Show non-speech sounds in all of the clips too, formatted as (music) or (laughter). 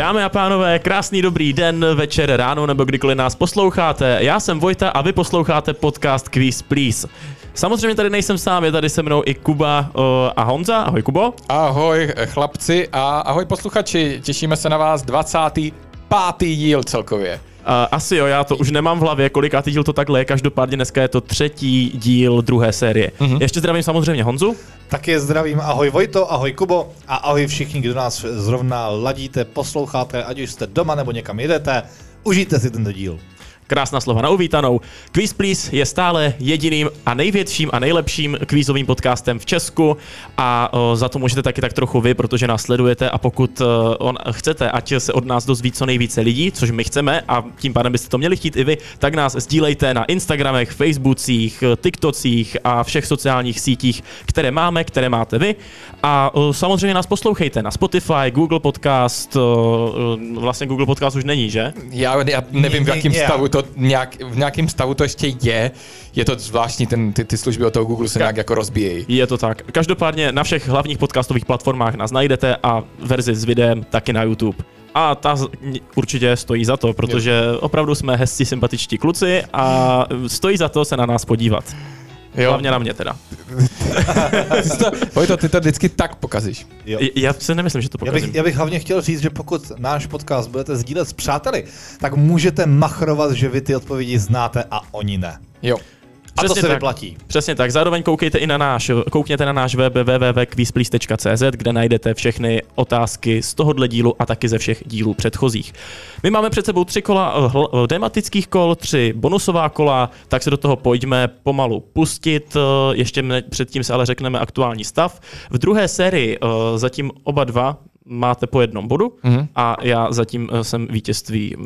Dámy a pánové, krásný dobrý den, večer, ráno nebo kdykoliv nás posloucháte. Já jsem Vojta a vy posloucháte podcast Quiz Please. Samozřejmě tady nejsem sám, je tady se mnou i Kuba uh, a Honza. Ahoj Kubo. Ahoj chlapci a ahoj posluchači, těšíme se na vás 25. díl celkově. Uh, asi jo, já to už nemám v hlavě, kolikátý díl to takhle je, každopádně dneska je to třetí díl druhé série. Mm-hmm. Ještě zdravím samozřejmě Honzu. Taky zdravím, ahoj Vojto, ahoj Kubo a ahoj všichni, kdo nás zrovna ladíte, posloucháte, ať už jste doma nebo někam jedete, užijte si tento díl. Krásná slova na uvítanou. Quiz Please je stále jediným a největším a nejlepším kvízovým podcastem v Česku a o, za to můžete taky tak trochu vy, protože nás sledujete a pokud o, on, chcete, ať se od nás dozví co nejvíce lidí, což my chceme a tím pádem byste to měli chtít i vy, tak nás sdílejte na Instagramech, Facebookcích, TikTocích a všech sociálních sítích, které máme, které máte vy. A o, samozřejmě nás poslouchejte na Spotify, Google Podcast, o, vlastně Google Podcast už není, že? Já, já nevím, v jakém stavu to nějak, v nějakém stavu to ještě je. Je to zvláštní, ten, ty, ty služby od toho Google se nějak jako rozbíjejí. Je to tak. Každopádně na všech hlavních podcastových platformách nás najdete a verzi s videem taky na YouTube. A ta určitě stojí za to, protože opravdu jsme hezcí, sympatičtí kluci a stojí za to se na nás podívat. Jo. Hlavně na mě teda. ty, to, ty to vždycky tak pokazíš. Jo. Já si nemyslím, že to pokazím. Já bych, já bych hlavně chtěl říct, že pokud náš podcast budete sdílet s přáteli, tak můžete machrovat, že vy ty odpovědi znáte a oni ne. Jo. A Přesně to se tak. vyplatí. Přesně tak. Zároveň koukejte i na náš, koukněte na náš web www.quizplease.cz, kde najdete všechny otázky z tohohle dílu a taky ze všech dílů předchozích. My máme před sebou tři kola eh, hl, tematických kol, tři bonusová kola, tak se do toho pojďme pomalu pustit. Eh, ještě předtím se ale řekneme aktuální stav. V druhé sérii eh, zatím oba dva máte po jednom bodu mm-hmm. a já zatím jsem vítězství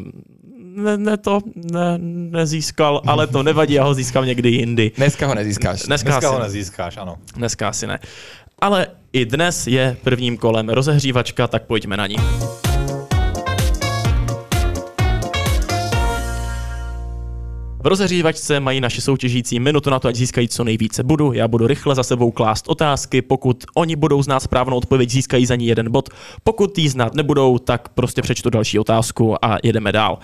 ne, ne to ne, nezískal, ale to nevadí, já ho získám někdy jindy. Dneska ho nezískáš. Dneska, Dneska ho nezískáš, ano. Dneska asi ne. Ale i dnes je prvním kolem rozehřívačka, tak pojďme na ní. V rozehřívačce mají naši soutěžící minutu na to, ať získají co nejvíce budu. Já budu rychle za sebou klást otázky. Pokud oni budou znát správnou odpověď, získají za ní jeden bod. Pokud ji znát nebudou, tak prostě přečtu další otázku a jedeme dál.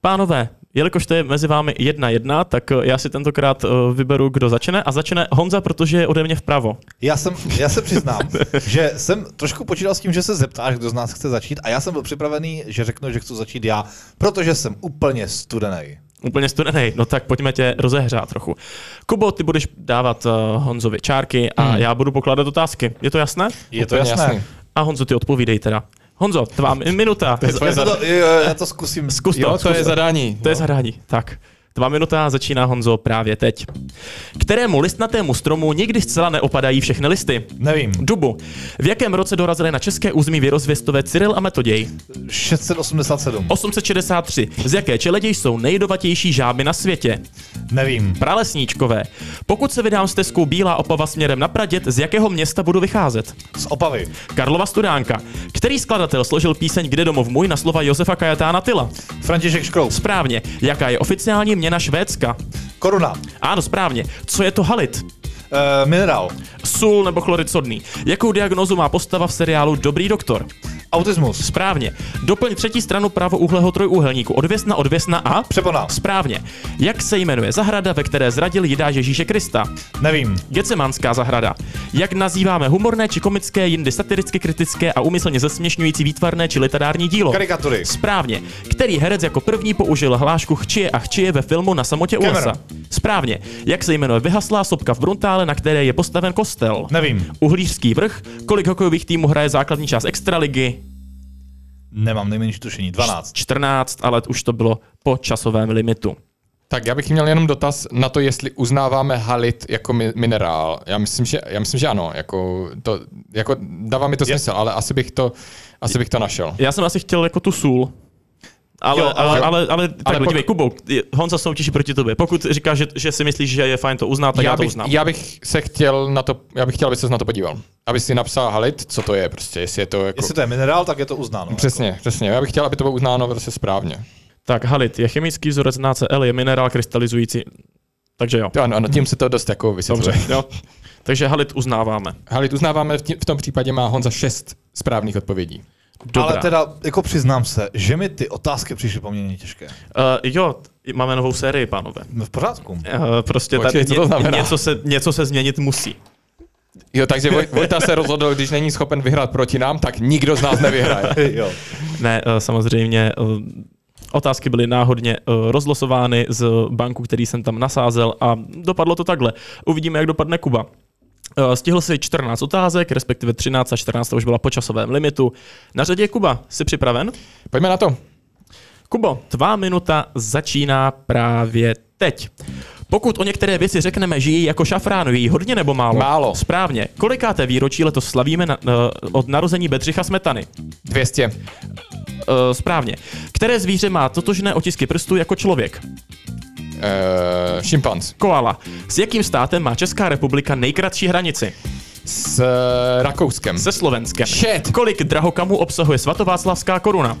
Pánové, jelikož to je mezi vámi jedna jedna, tak eh, já si tentokrát eh, vyberu, kdo začne. A začne Honza, protože je ode mě vpravo. Já, jsem, já se přiznám, (laughs) že jsem trošku počítal s tím, že se zeptáš, kdo z nás chce začít. A já jsem byl připravený, že řeknu, že chci začít já, protože jsem úplně studený. Úplně studený, no tak pojďme tě rozehřát trochu. Kubo, ty budeš dávat uh, Honzovi čárky a hmm. já budu pokládat otázky. Je to jasné? Je to jasné. jasné. A Honzo, ty odpovídej teda. Honzo, tvá minuta. To je já, to, já to zkusím. Zkus to. Jo, to zkus je zadání. To je zadání, tak. Dva minuta začíná Honzo právě teď. Kterému listnatému stromu nikdy zcela neopadají všechny listy? Nevím. Dubu. V jakém roce dorazili na české území věrozvěstové Cyril a Metoděj? 687. 863. Z jaké čeledě jsou nejdovatější žáby na světě? Nevím. Pralesníčkové. Pokud se vydám stezkou Bílá Opava směrem na Pradět, z jakého města budu vycházet? Z Opavy. Karlova Studánka. Který skladatel složil píseň Kde domov můj na slova Josefa Kajatána Tyla? František Škrou. Správně. Jaká je oficiální měna Švédska? Koruna. Ano, správně. Co je to halit? Uh, minerál. Sůl nebo chlorid sodný. Jakou diagnózu má postava v seriálu Dobrý doktor? Autismus. Správně. Doplň třetí stranu pravouhlého trojúhelníku. Odvěsna, odvěsna a? Přepona. Správně. Jak se jmenuje zahrada, ve které zradil Jidáš Ježíše Krista? Nevím. Gecemánská zahrada. Jak nazýváme humorné či komické, jindy satiricky kritické a úmyslně zesměšňující výtvarné či literární dílo? Karikatury. Správně. Který herec jako první použil hlášku chčije a chčije ve filmu Na samotě u lesa? Správně. Jak se jmenuje vyhaslá sopka v Bruntále, na které je postaven kostel? Nevím. Uhlířský vrch. Kolik hokejových týmů hraje základní část extraligy? Nemám nejmenší tušení. 12. 14, ale už to bylo po časovém limitu. Tak já bych měl jenom dotaz na to, jestli uznáváme halit jako mi- minerál. Já myslím, že, já myslím, že ano. Jako to, jako dává mi to smysl, ale asi bych to, asi bych to našel. Já jsem asi chtěl jako tu sůl, ale, jo, ale, ale, ale, tak ale dívej, Kubo, Honza soutěží proti tobě. Pokud říkáš, že, že si myslíš, že je fajn to uznat, tak já, já to bych, uznám. Já bych se chtěl na to, já bych chtěl, aby se na to podíval. Aby si napsal halit, co to je prostě, jestli je to jako... Jestli to je minerál, tak je to uznáno. Přesně, jako. přesně. Já bych chtěl, aby to bylo uznáno prostě správně. Tak halit je chemický vzorec NaCl, je minerál krystalizující. Takže jo. To ano, ano, tím se to dost jako vysvětluje. Dobře, jo. Takže halit uznáváme. Halit uznáváme, v, tí, v tom případě má Honza šest správných odpovědí. Dobrá. Ale teda, jako přiznám se, že mi ty otázky přišly poměrně těžké. Uh, jo, máme novou sérii, pánové. No v pořádku. Uh, prostě Počkej, tady co to něco, se, něco se změnit musí. Jo, takže Voj- Vojta se rozhodl, když není schopen vyhrát proti nám, tak nikdo z nás nevyhraje. (laughs) jo. Ne, uh, samozřejmě uh, otázky byly náhodně uh, rozlosovány z banku, který jsem tam nasázel a dopadlo to takhle. Uvidíme, jak dopadne Kuba. Uh, Stihl si 14 otázek, respektive 13 a 14 už byla po časovém limitu. Na řadě je Kuba. Jsi připraven? Pojďme na to. Kubo, tvá minuta začíná právě teď. Pokud o některé věci řekneme, že jí jako šafránu, jí hodně nebo málo? Málo. Správně. Kolikáté výročí letos slavíme na, uh, od narození Bedřicha Smetany? 200. Uh, správně. Které zvíře má totožné otisky prstů jako člověk? Uh, šimpanz. Koala. S jakým státem má Česká republika nejkratší hranici? S uh, Rakouskem. Se Slovenskem. Shit. Kolik drahokamů obsahuje svatováclavská koruna?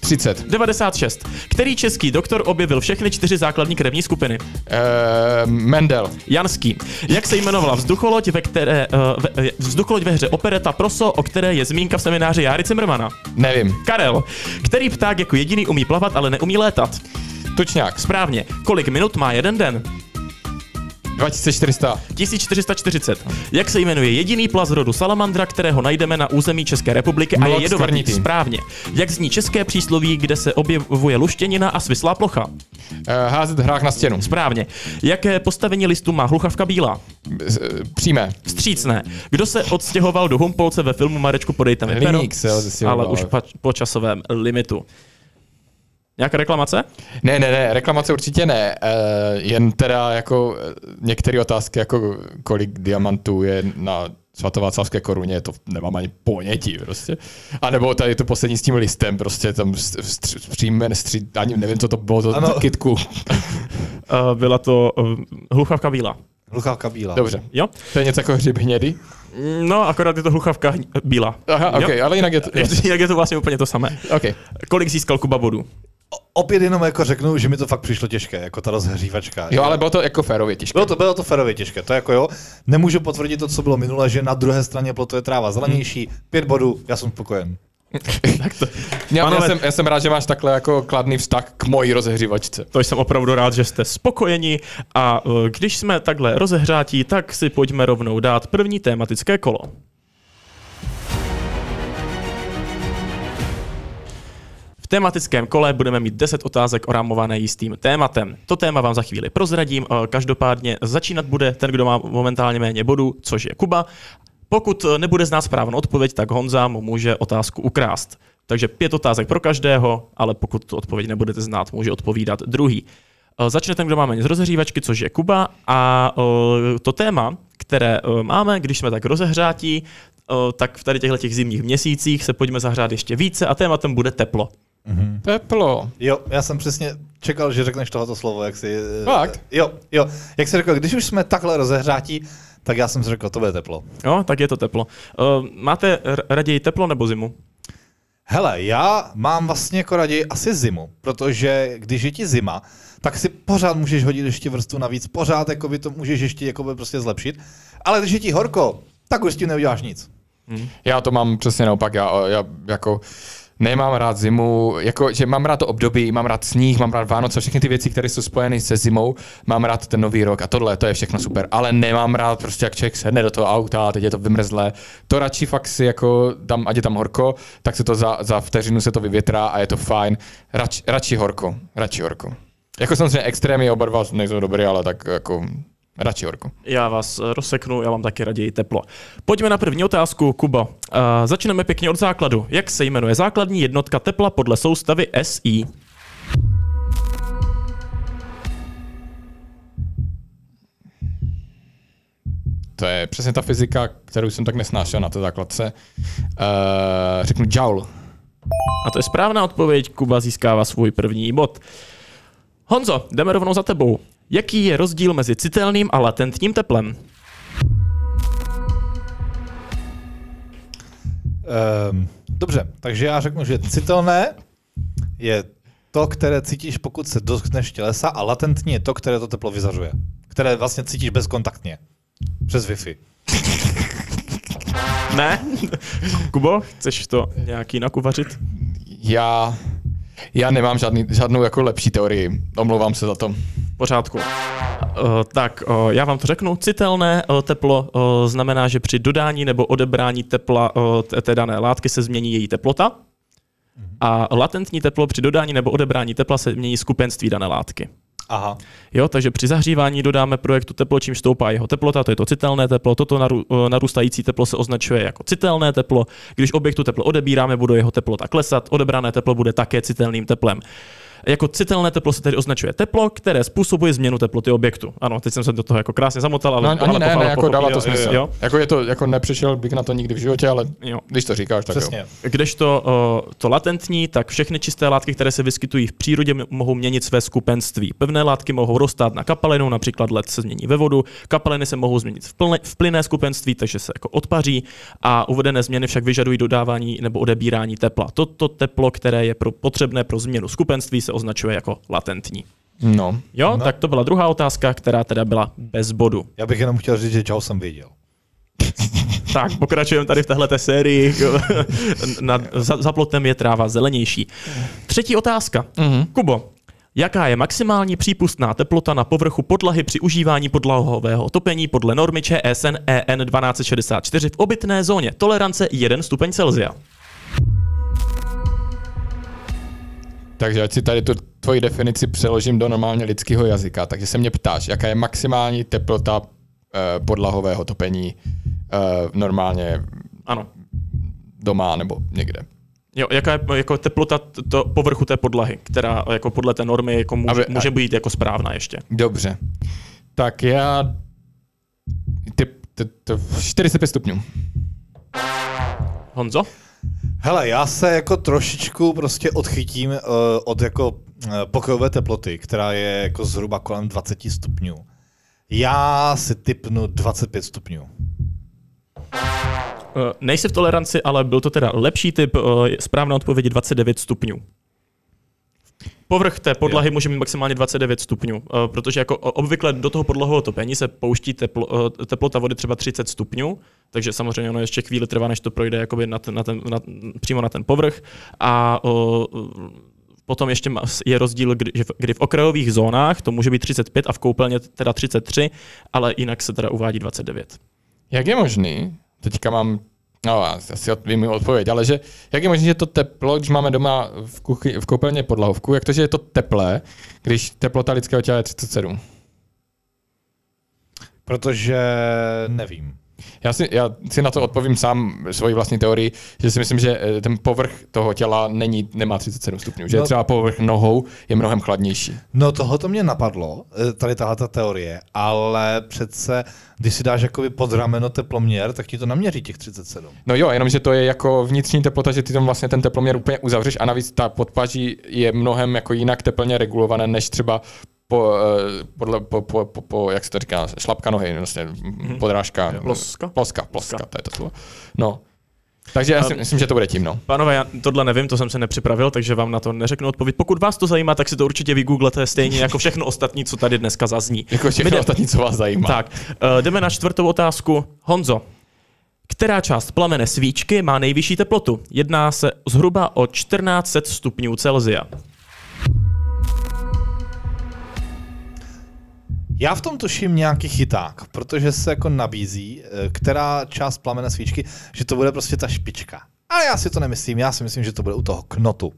30. 96. Který český doktor objevil všechny čtyři základní krevní skupiny? Uh, Mendel. Janský. Jak se jmenovala vzducholoď, ve které, uh, ve, vzducholoď ve hře Opereta Proso, o které je zmínka v semináři Járy Cimrmana? Nevím. Karel. Který pták jako jediný umí plavat, ale neumí létat? Tučňák. Správně. Kolik minut má jeden den? 2400. 1440. Jak se jmenuje jediný plaz rodu salamandra, kterého najdeme na území České republiky a je Mlok jedovatý? skvrnitý. Správně. Jak zní české přísloví, kde se objevuje luštěnina a svislá plocha? Uh, házet hrách na stěnu. Správně. Jaké postavení listu má hluchavka bílá? Eh, Přímé. Vstřícné. Kdo se odstěhoval do Humpolce ve filmu Marečku podejte mi pero? Odstěhoval. Ale už po časovém limitu. Nějaká reklamace? Ne, ne, ne, reklamace určitě ne. Uh, jen teda jako eh, některé otázky, jako kolik diamantů je na svatováclavské koruně, to nemám ani ponětí prostě. A nebo tady to poslední s tím listem, prostě tam střímen, stří, ani nevím, co to bylo, to Ano. kitku. Uh, (laughs) byla to hluchavka bílá. Hluchávka bílá. Dobře. Jo? To je něco jako hřib hnědy? No, akorát je to hluchavka bílá. Aha, Jo? ok, ale jinak je to... (laughs) Jak je to vlastně úplně to samé. Ok. Kolik získal Kuba bodů? Opět jenom jako řeknu, že mi to fakt přišlo těžké, jako ta rozhřívačka. Jo, ale bylo to jako férově těžké. Bylo to, bylo to ferově těžké, to jako jo. Nemůžu potvrdit to, co bylo minule, že na druhé straně plotu je tráva zelenější, pět bodů, já jsem spokojen. (laughs) Tak to, Já, já, Pánové- jsem, já jsem rád, že máš takhle jako kladný vztah k mojí rozehřívačce. to jsem opravdu rád, že jste spokojeni a uh, když jsme takhle rozehřátí, tak si pojďme rovnou dát první tématické kolo. Tematickém kole budeme mít 10 otázek orámované jistým tématem. To téma vám za chvíli prozradím. Eh, Každopádně začínat bude ten, kdo má momentálně méně bodů, což je Kuba. Pokud eh, nebude znát správnou odpověď, tak Honza mu může otázku ukrást. Takže pět otázek pro každého, ale pokud tu odpověď nebudete znát, může odpovídat druhý. Eh, Začne ten, kdo má méně z rozehřívačky, což je Kuba. A to téma, které máme, když jsme tak rozehřátí, eh, tak v tady těchto těch zimních měsících se pojďme zahřát ještě více a tématem bude teplo. Teplo. Jo, já jsem přesně čekal, že řekneš tohoto slovo, jak si... eh, Fakt? Jo, jo. Jak jsi řekl, když už jsme takhle rozehřátí, tak já jsem si řekl, to bude teplo. Jo, tak je to teplo. Uh, máte r- raději teplo nebo zimu? Hele, já mám vlastně jako raději asi zimu, protože když je ti zima, tak si pořád můžeš hodit ještě vrstvu navíc, pořád jako by to můžeš ještě jako by prostě zlepšit, ale když je ti horko, tak už s tím neuděláš nic. Já to mám přesně naopak, já, já jako nemám rád zimu, jako, že mám rád to období, mám rád sníh, mám rád Vánoce, všechny ty věci, které jsou spojeny se zimou, mám rád ten nový rok a tohle, to je všechno super, ale nemám rád prostě, jak člověk sedne do toho auta teď je to vymrzlé, to radši fakt si jako dám, ať je tam horko, tak se to za, za vteřinu se to vyvětrá a je to fajn, Rač, radši horko, radši horko. Jako samozřejmě extrémy oba dva nejsou dobrý, ale tak jako radši horko. Já vás eh, rozseknu, já mám taky raději teplo. Pojďme na první otázku, Kubo. Uh, začneme pěkně od základu. Jak se jmenuje základní jednotka tepla podle soustavy SI? To je přesně ta fyzika, kterou jsem tak nesnášel na té základce. Uh, řeknu joule. A to je správná odpověď, Kuba získává svůj první bod. Honzo, jdeme rovnou za tebou. Jaký je rozdíl mezi citelným a latentním teplem? Um, dobře, takže já řeknu, že citelné je to, které cítíš, pokud se dotkneš tělesa a latentní je to, které to teplo vyzařuje. Které vlastně cítíš bezkontaktně. Přes Wi-Fi. Ne? Kubo, chceš to nějak jinak uvařit? Já, já nemám žádný, žádnou jako lepší teorii. Omlouvám se za to. Pořádku. Uh, tak uh, já vám to řeknu. Citelné uh, teplo znamená, že při dodání nebo odebrání tepla té- dané látky se změní její teplota. A latentní teplo při dodání nebo odebrání tepla se mění skupenství dané látky. Aha. Jo, takže při zahřívání dodáme projektu teplo, čím stoupá jeho teplota, to je to citelné teplo. Toto naru, eh, narůstající teplo se označuje jako citelné teplo. Když objektu teplo odebíráme, bude jeho teplota klesat, odebrané teplo bude také citelným teplem. Jako citelné teplo se tedy označuje teplo, které způsobuje změnu teploty objektu. Ano, teď jsem se do toho jako krásně zamotal, ale, No, ani ale ne, ne, jako dává to smysl. Jo, Jako je to, jako nepřišel bych na to nikdy v životě, ale jo. když to říkáš, tak Přesně. jo. Kdežto o, to latentní, tak všechny čisté látky, které se vyskytují v přírodě, mohou měnit své skupenství. Pevné látky mohou rostat na kapalinu, například led se změní ve vodu, kapaliny se mohou změnit v, plne, v plynné skupenství, takže se jako odpaří a uvedené změny však vyžadují dodávání nebo odebírání tepla. Toto teplo, které je pro, potřebné pro změnu skupenství, se označuje jako latentní. No. Jo, No. tak to byla druhá otázka, která teda byla bez bodu. Já bych jenom chtěl říct, že čau jsem věděl. (laughs) Tak, pokračujeme tady v téhle sérii. (laughs) Na, za, za plotem je tráva zelenější. Třetí otázka. Mhm. Kubo, jaká je maximální přípustná teplota na povrchu podlahy při užívání podlahového topení podle normy ČSN EN 1264 v obytné zóně? Tolerance 1 stupeň Celsia. Takže ať si tady tu tvoji definici přeložím do normálně lidského jazyka. Takže se mě ptáš, jaká je maximální teplota eh, podlahového topení eh, normálně Ano. doma nebo někde. Jo, jaká je jako teplota to povrchu té podlahy, která jako podle té normy jako může, Aby- může být jako správná ještě. Dobře. Tak já... Ty, ty, ty, 45 stupňů. Honzo? Hele, já se jako trošičku prostě odchytím uh, od jako uh, pokojové teploty, která je jako zhruba kolem 20 stupňů. Já si typnu 25 stupňů. Eh, Nejsi v toleranci, ale byl to teda lepší typ. Správná odpověď je 29 stupňů. Povrch té podlahy může mít maximálně 29 stupňů, protože jako obvykle do toho podlahového topení se pouští teplo, teplota vody třeba 30 stupňů, takže samozřejmě ono ještě chvíli trvá, než to projde jakoby na ten, na ten, na, přímo na ten povrch. A o, potom ještě je rozdíl, kdy, kdy v okrajových zónách to může být 35 a v koupelně teda 33, ale jinak se teda uvádí 29. Jak je možný, teďka mám, no asi vím odpověď, ale že jak je možné, že to teplo, když máme doma v, kuchy, v koupelně podlahovku, jak to, že je to teplé, když teplota lidského těla je 37? Protože nevím. Já si, já si na to odpovím sám svoji vlastní teorii, že si myslím, že eh, ten povrch toho těla není, nemá 37 stupňů, že No. třeba povrch nohou je mnohem chladnější. No tohle to mě napadlo, eh, tady tahle ta teorie, ale přece, když si dáš jakoby pod rameno teploměr, tak ti to naměří těch 37. No jo, jenomže to je jako vnitřní teplota, že ty tam vlastně ten teploměr úplně uzavřeš a navíc ta podpaží je mnohem jako jinak teplně regulované, než třeba po, eh, podle, po, po, po, po, jak se to říká, šlapka nohy, vlastně mm-hmm. podrážka. Ploska? Ploska, ploska, to je to slovo. No. Takže já si myslím, že to bude tím, no. Pánové, já tohle nevím, to jsem se nepřipravil, takže vám na to neřeknu odpověď. Pokud vás to zajímá, tak si to určitě vygooglete stejně jako všechno ostatní, co tady dneska zazní. Jako všechno jdem- ostatní, co vás zajímá. Tak, uh, jdeme na čtvrtou otázku. Honzo, která část plamene svíčky má nejvyšší teplotu? Jedná se zhruba o 1400 stupňů Celsia. Já v tom tuším nějaký chyták, protože se jako nabízí, eh, která část plamene svíčky, že to bude prostě ta špička. Ale já si to nemyslím, já si myslím, že to bude u toho knotu.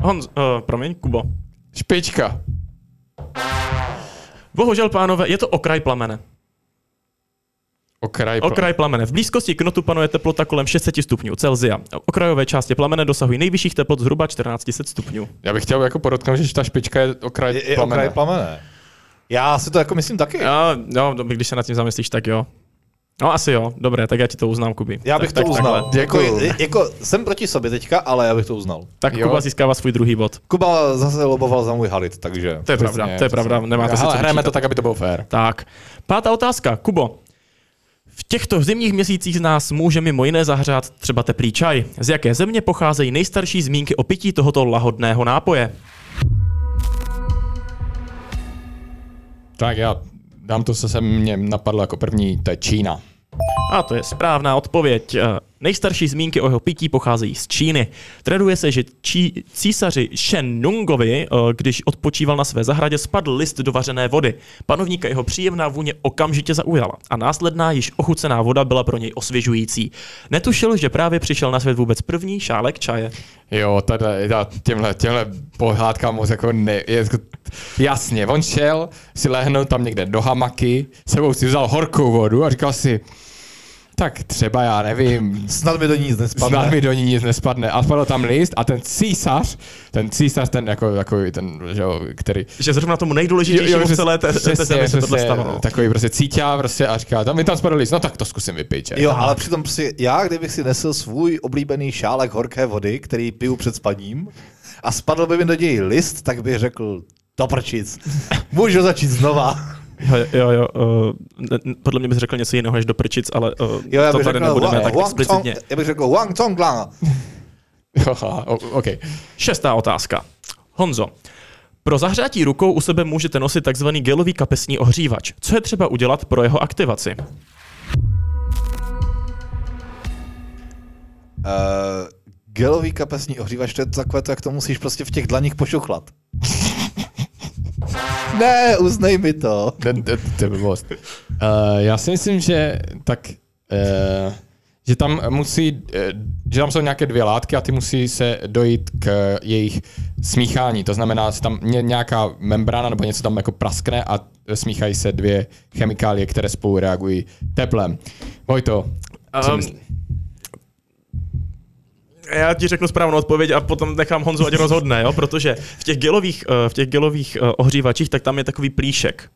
Honzo, uh, promiň, Kubo. Špička. Bohužel, pánové, je to okraj plamene. Okraj. pro- Okraj plamene. V blízkosti knotu panuje teplota kolem 600 stupňů Celsia. Okrajové části plamene dosahují nejvyšších teplot zhruba 1400 stupňů. Já bych chtěl jako podotknout, že ta špička je okraj Je, je plamene. okraj plamene. Já si to jako myslím taky. Jo, jo, když se nad tím zamyslíš, tak jo. No asi jo, dobré, tak já ti to uznám, Kuby. Já bych tak, to tak, uznal. Takhle. Jako, jako, jsem proti sobě teďka, ale já bych to uznal. Tak Jo. Kuba získává svůj druhý bod. Kuba zase loboval za můj halit, takže... To je Přesně, pravda, to je pravda, nemáte si hrajeme to tak, aby to bylo fair. Tak, pátá otázka. Kubo, v těchto zimních měsících z nás může mimo jiné zahřát třeba teplý čaj. Z jaké země pocházejí nejstarší zmínky o pití tohoto lahodného nápoje? Tak já dám to, co se mě napadlo jako první, to je Čína. A to je správná odpověď. Nejstarší zmínky o jeho pití pocházejí z Číny. Traduje se, že čí, císaři Shen Nungovi, eh, když odpočíval na své zahradě, spadl list do vařené vody. Panovníka jeho příjemná vůně okamžitě zaujala a následná již ochucená voda byla pro něj osvěžující. Netušil, že právě přišel na svět vůbec první šálek čaje. Jo, tady, já těmhle, těmhle pohádkám moc jako ne, je, jako- jasně, on šel si lehnout tam někde do hamaky, sebou si vzal horkou vodu a říkal si, tak třeba já nevím, Snad mi do ní nic nespadne. snad mi do ní nic nespadne. A spadl tam list a ten císař, ten císař, ten jako takový ten, že jo, který... Že zrovna tomu nejdůležitějšímu v celé té, té přesně, zemi se tohle stalo. no. Takový prostě cítě prostě a říká, tam mi tam spadl list, no tak to zkusím vypít. Jo, ale přitom prostě já, kdybych si nesl svůj oblíbený šálek horké vody, který piju před spaním, a spadl by mi do něj list, tak bych řekl, do prčic. Můžu začít znova. Jo, jo, jo uh, ne- podle mě bys řekl něco jiného než do prčic, ale uh, Jo, já to bych tady řekl, nebudeme Wang- tak explicitně. Já bych řekl Wang Tong Lang. (laughs) Jo, aha, o- OK. Šestá otázka. Honzo, pro zahřátí rukou u sebe můžete nosit takzvaný gelový kapesní ohřívač. Co je třeba udělat pro jeho aktivaci? Uh, gelový kapesní ohřívač, to je takové to, jak to musíš prostě v těch dlaních pošuchlat. Ne, uznej mi to. To je blbost. Uh, já si myslím, že tak, uh, že tam musí, uh, že tam jsou nějaké dvě látky a ty musí se dojít k jejich smíchání. To znamená, že tam ně, nějaká membrána nebo něco tam jako praskne a smíchají se dvě chemikálie, které spolu reagují teplem. Vojto, co Um, myslíš? Já ti řeknu správnou odpověď a potom nechám Honzu, ať rozhodne, jo? protože v těch gelových, eh, v těch gelových eh, ohřívačích tak tam je takový plíšek.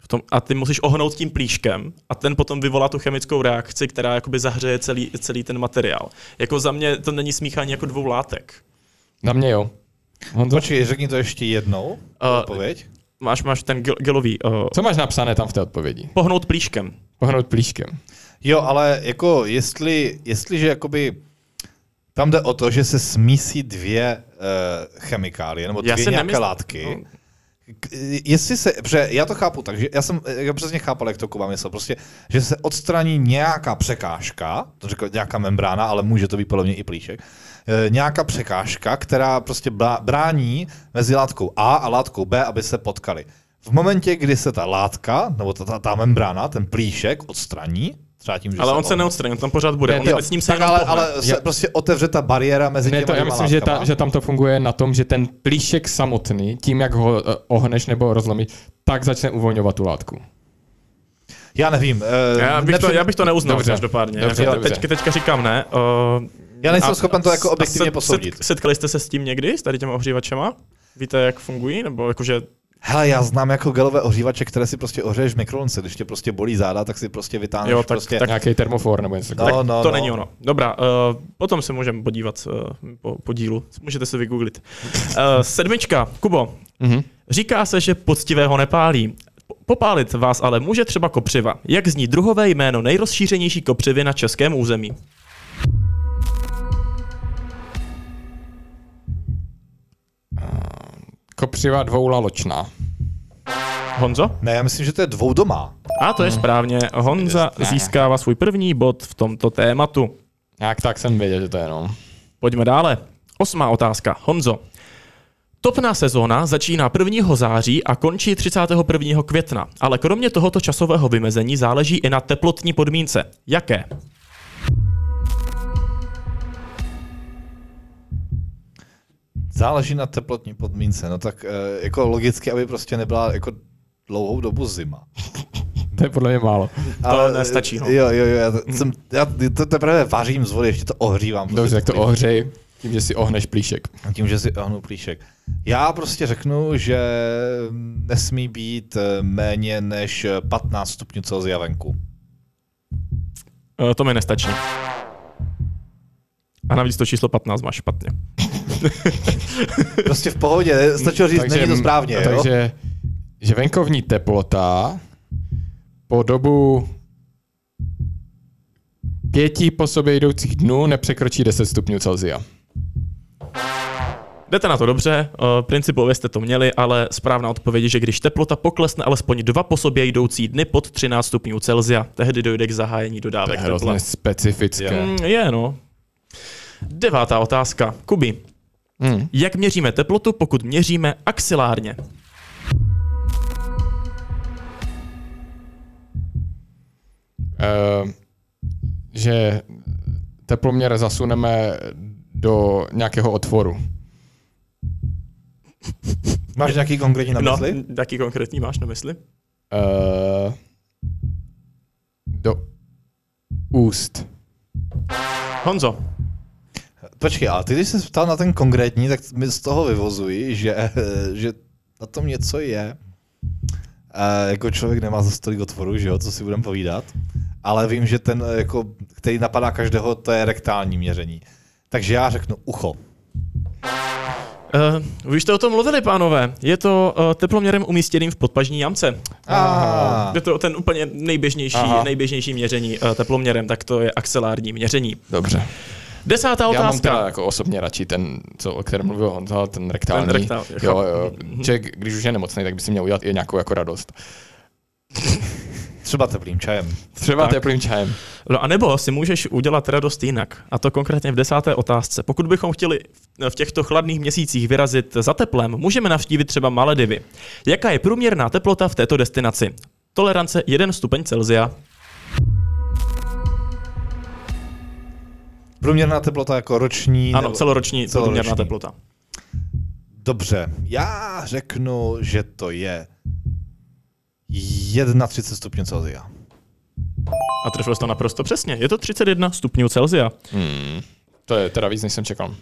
V tom, a ty musíš ohnout tím plíškem a ten potom vyvolá tu chemickou reakci, která jakoby zahřeje celý, celý ten materiál. Jako za mě to není smíchání jako dvou látek. Na mě jo. Honzo? Počkej, řekni to ještě jednou. Uh, Odpověď. máš, máš ten gel, gelový. Uh, Co máš napsané tam v té odpovědi? pohnout plíškem. Pohnout plíškem. Jo, ale jako jestli, jestliže jakoby tam jde o to, že se smísí dvě uh, chemikálie, nebo dvě nějaké nemysl- látky. no. Jestli se, protože já to chápu tak, že já jsem já přesně chápal, jak to Kuba myslel, prostě, že se odstraní nějaká překážka, to řekl nějaká membrána, ale může to být podle mě i plíšek, eh, nějaká překážka, která prostě brání mezi látkou A a látkou B, aby se potkali. V momentě, kdy se ta látka, nebo ta, ta, ta membrána, ten plíšek odstraní, třeba tím, že Ale on se neodstraní, on tam pořád bude. Ne, on jo, s ním se tak ale, ale se prostě otevře ta bariéra mezi Ne, těma to já myslím, že, ta, že tam to funguje na tom, že ten plíšek samotný, tím jak ho eh, ohneš nebo rozlomíš, tak začne uvolňovat tu látku. Já nevím. Uh, Já bych, to, já bych to neuznal Dobře. každopádně. Dobře, dobře. Teď, teďka říkám ne. Uh, Já nejsem schopen to jako objektivně posoudit. Set, setkali jste se s tím někdy, s tady těma ohřívačema? Víte, jak fungují? Nebo jakože Hele, já znám jako gelové ohřívače, které si prostě ohřeješ v mikrovlnce. Když tě prostě bolí záda, tak si prostě vytáhneš Jo, tak- prostě... tak- Nějaký termofor nebo něco No, takového. no, to no. není ono. Dobrá, uh, potom se můžeme podívat uh, po, po dílu. Můžete se vygooglit. Uh, sedmička, Kubo. Mhm. Říká se, že poctivého nepálí. Popálit vás ale může třeba kopřiva. Jak zní druhové jméno nejrozšířenější kopřivy na českém území? Kopřiva dvoulaločná. Honzo? Ne, já myslím, že to je dvoudomá. A to je správně. Honza Ne. získává svůj první bod v tomto tématu. Jak tak jsem věděl, že to je no. Pojďme dále. Osmá otázka. Honzo. Topná sezóna začíná 1. září a končí 31. května, ale kromě tohoto časového vymezení záleží i na teplotní podmínce. Jaké? Záleží na teplotní podmínce. No tak eh, jako logicky, aby prostě nebyla jako dlouhou dobu zima. (laughs) To je podle mě málo. Ale nestačí, no. Jo, jo, jo, já, to- jsem, já to teprve vařím z vody, ještě to ohřívám. Dobře, tak to Prostě ohřej, tím, že si ohneš plíšek. Tím, že si ohnu plíšek. Já prostě řeknu, že nesmí být eh, méně než 15 stupňů Celsia venku. E, to mi nestačí. A navíc to číslo 15 máš špatně. (laughs) Prostě v pohodě, stačilo říct, není to správně, jo? takže, že venkovní teplota po dobu pěti po sobě jdoucích dnů nepřekročí 10 stupňů Celsia. Jdete na to dobře, uh, principově jste to měli, ale správná odpověď je, že když teplota poklesne alespoň dva po sobě jdoucí dny pod 13 stupňů Celsia, tehdy dojde k zahájení To je dodávek tepla. hrozně specifické. Mm, je, no. Devátá otázka. Kuby, Hmm. jak měříme teplotu, pokud měříme axilárně? Uh, že teploměr zasuneme do nějakého otvoru. Máš nějaký konkrétní na mysli? No, jaký konkrétní máš na mysli? Uh, do úst. Honzo, Počkej, ale ty, když jsi ptal na ten konkrétní, tak mi z toho vyvozuji, že, že na tom něco je. E, jako člověk nemá za tolik otvorů, že jo, co si budeme povídat. Ale vím, že ten, eh, jako, který napadá každého, to je rektální měření. Takže já řeknu ucho. uh, už jste o tom mluvili, pánové. Je to uh, teploměrem umístěným v podpažní jamce. Ah. Je to ten úplně nejběžnější, Aha. nejběžnější měření uh, teploměrem, tak to je axelární měření. Dobře. Desátá Já mám otázka. teda jako osobně radši ten, co, o kterém mluvil Honza, ten rektální. Ten rektál, jo, jo. Že když už je nemocný, tak by si měl udělat i nějakou jako radost. Třeba teplým čajem. Třeba Tak. teplým čajem. No a nebo si můžeš udělat radost jinak. A to konkrétně v desáté otázce. Pokud bychom chtěli v těchto chladných měsících vyrazit za teplem, můžeme navštívit třeba Maledivy. Jaká je průměrná teplota v této destinaci? Tolerance 1 stupeň Celsia. Průměrná teplota jako roční. Ano, nebo- celoroční, celoroční. průměrná teplota. Dobře, já řeknu, že to je 31 stupňů Celsia. A trefil jsi to naprosto přesně. Je to 31 stupňů Celsia. Hmm. To je teda víc, než jsem čekal.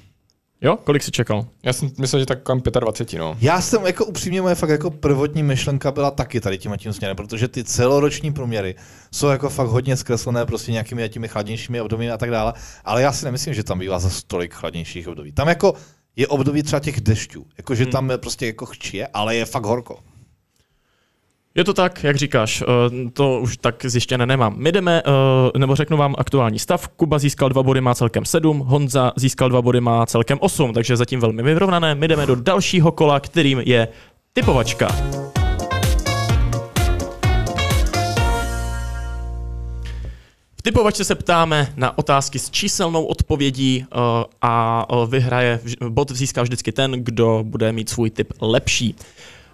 Jo? Kolik jsi čekal? Já jsem myslel, že tak kolem 25, no. Já jsem jako upřímně moje fakt jako prvotní myšlenka byla taky tady tím a tím směrem, protože ty celoroční průměry jsou jako fakt hodně zkreslené prostě nějakými těmi chladnějšími obdobími a tak dále, ale já si nemyslím, že tam bývá za stolik chladnějších období. Tam jako je období třeba těch dešťů, jakože Hmm. tam je prostě jako chčije, ale je fakt horko. Je to tak, jak říkáš, eh, to už tak zjištěné nemám. My jdeme, eh, nebo řeknu vám aktuální stav. Kuba získal dva body, má celkem sedm, Honza získal dva body, má celkem osm, takže zatím velmi vyrovnané. My jdeme do dalšího kola, kterým je typovačka. V typovačce se ptáme na otázky s číselnou odpovědí eh, a vyhraje, bod získá vždycky ten, kdo bude mít svůj typ lepší.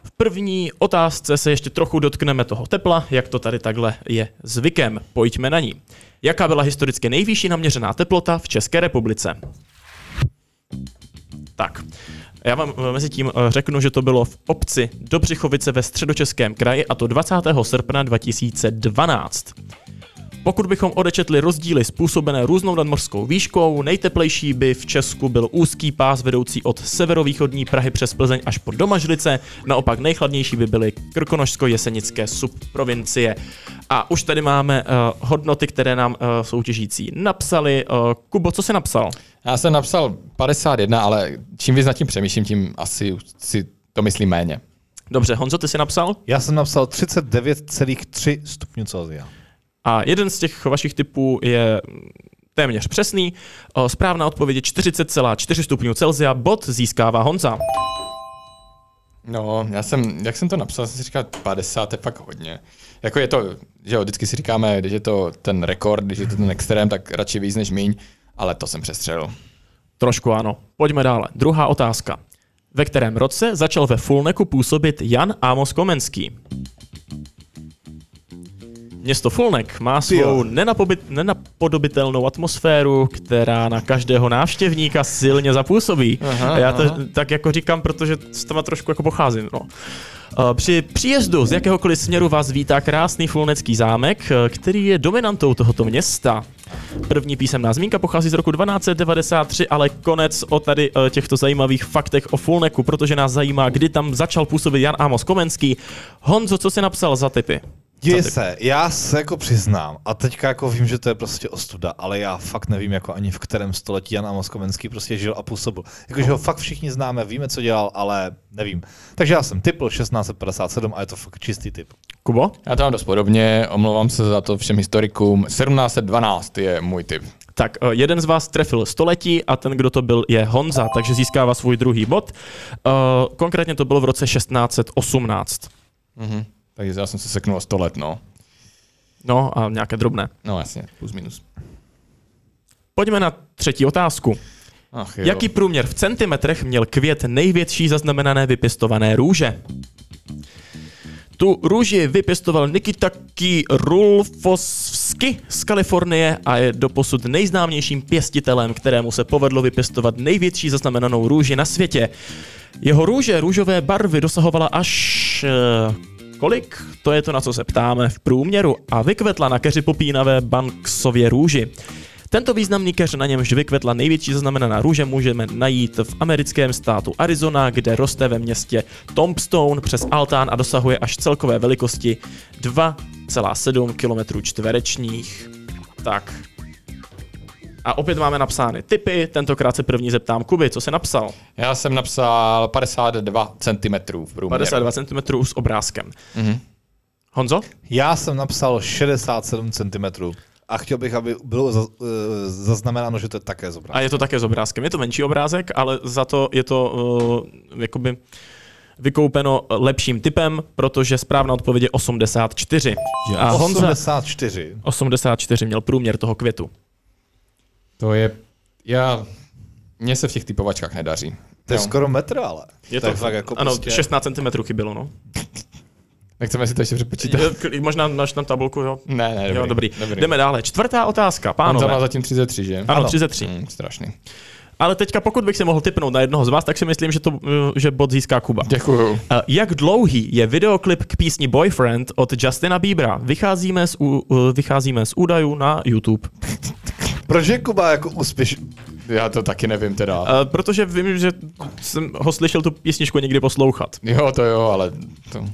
V první otázce se ještě trochu dotkneme toho tepla, jak to tady takhle je zvykem. Pojďme na ní. Jaká byla historicky nejvyšší naměřená teplota v České republice? Tak, já vám eh, mezi tím eh, řeknu, že to bylo v obci Dobřichovice ve středočeském kraji a to 20. srpna 2012. Pokud bychom odečetli rozdíly způsobené různou nadmořskou výškou, nejteplejší by v Česku byl úzký pás vedoucí od severovýchodní Prahy přes Plzeň až po Domažlice, naopak nejchladnější by byly Krkonošsko-Jesenické subprovincie. A už tady máme uh, hodnoty, které nám uh, soutěžící napsali. Uh, Kubo, co jsi napsal? Já jsem napsal 51, ale čím víc nad tím přemýšlím, tím asi si to myslím méně. Dobře, Honzo, ty jsi napsal? Já jsem napsal 39,3 stupňů Celsia. A jeden z těch vašich typů je téměř přesný. Správná odpověď je 40,4 stupňů Celsia. Bod získává Honza. No, já jsem, jak jsem to napsal, jsem si říkal, 50 je fakt hodně. Jako je to, že jo, vždycky si říkáme, když je to ten rekord, když je to ten extrém, tak radši víc než míň, ale to jsem přestřelil. Trošku ano. Pojďme dále. Druhá otázka. Ve kterém roce začal ve Fulneku působit Jan Amos Komenský? Město Fulnek má svou nenapobit, nenapodobitelnou atmosféru, která na každého návštěvníka silně zapůsobí. Aha, A já to aha. tak jako říkám, protože z toho trošku jako pocházím. No. Při příjezdu z jakéhokoliv směru vás vítá krásný fulnecký zámek, eh, který je dominantou tohoto města. První písemná zmínka pochází z roku 1293, ale konec o tady eh, těchto zajímavých faktech o Fulneku, protože nás zajímá, kdy tam začal působit Jan Amos Komenský. Honzo, co jsi napsal za typy? Děje ty? se, já se jako přiznám, a teďka jako vím, že to je prostě ostuda, ale já fakt nevím jako ani v kterém století Jan Amos Komenský prostě žil a působil. Jakože ho fakt všichni známe, víme, co dělal, ale nevím. Takže já jsem typl 1657 a je to fakt čistý typ. Kubo? Já to mám dost podobně, omlouvám se za to všem historikům. 1712 je můj typ. Tak, eh, jeden z vás trefil století a ten, kdo to byl, je Honza, takže získává svůj druhý bod. Eh, Konkrétně to bylo v roce 1618. Mhm. Takže já jsem se seknul o 100 let, no. No a nějaké drobné. No jasně, plus minus. Pojďme na třetí otázku. Ach jo. Jaký průměr v centimetrech měl květ největší zaznamenané vypěstované růže? Tu růži vypěstoval Nikitaki Rulfosvsky z Kalifornie a je doposud nejznámějším pěstitelem, kterému se povedlo vypěstovat největší zaznamenanou růži na světě. Jeho růže růžové barvy dosahovala až... Kolik? To je to, na co se ptáme v průměru a vykvetla na keři popínavé Banksově růži. Tento významný keř, na němž vykvetla největší zaznamenaná růže, můžeme najít v americkém státu Arizona, kde roste ve městě Tombstone přes altán a dosahuje až celkové velikosti 2,7 km čtverečních. Tak. A opět máme napsány typy, tentokrát se první zeptám Kuby, co se napsal? Já jsem napsal 52 cm v průměru. 52 cm s obrázkem. Mhm. Honzo? Já jsem napsal 67 cm. A chtěl bych, aby bylo eh, zaznamenáno, že to je také z A obrázku. je to také s obrázkem. Je to menší obrázek, ale za to je to uh, jakoby vykoupeno lepším typem, protože správná odpověď je 84. A Honza 84. 84 měl průměr toho květu. To je... Já... Mně se v těch typovačkách nedaří. To je Jo. skoro metr, ale. Je to, to, je fakt jako ano, prostě... 16 cm chybilo, no. (laughs) Nechceme si to ještě přepočítat. Je- Možná náš na tabulku, jo. Ne, ne, dobrý. jo, dobrý. dobrý. Jdeme dále. Čtvrtá otázka, Honza má pánové. zatím 33, že? Ano, Ano. 33. Hmm, strašný. Ale teďka, pokud bych si mohl typnout na jednoho z vás, tak si myslím, že, to, že bod získá Kuba. Děkuju. Uh, Jak dlouhý je videoklip k písni Boyfriend od Justina Biebera? Vycházíme z, uh, vycházíme z údajů na YouTube. (laughs) Proč je Kuba jako úspěš? Já to taky nevím teda. Uh, protože vím, že jsem ho slyšel tu písničku někdy poslouchat. Jo, to jo, ale to... Uh,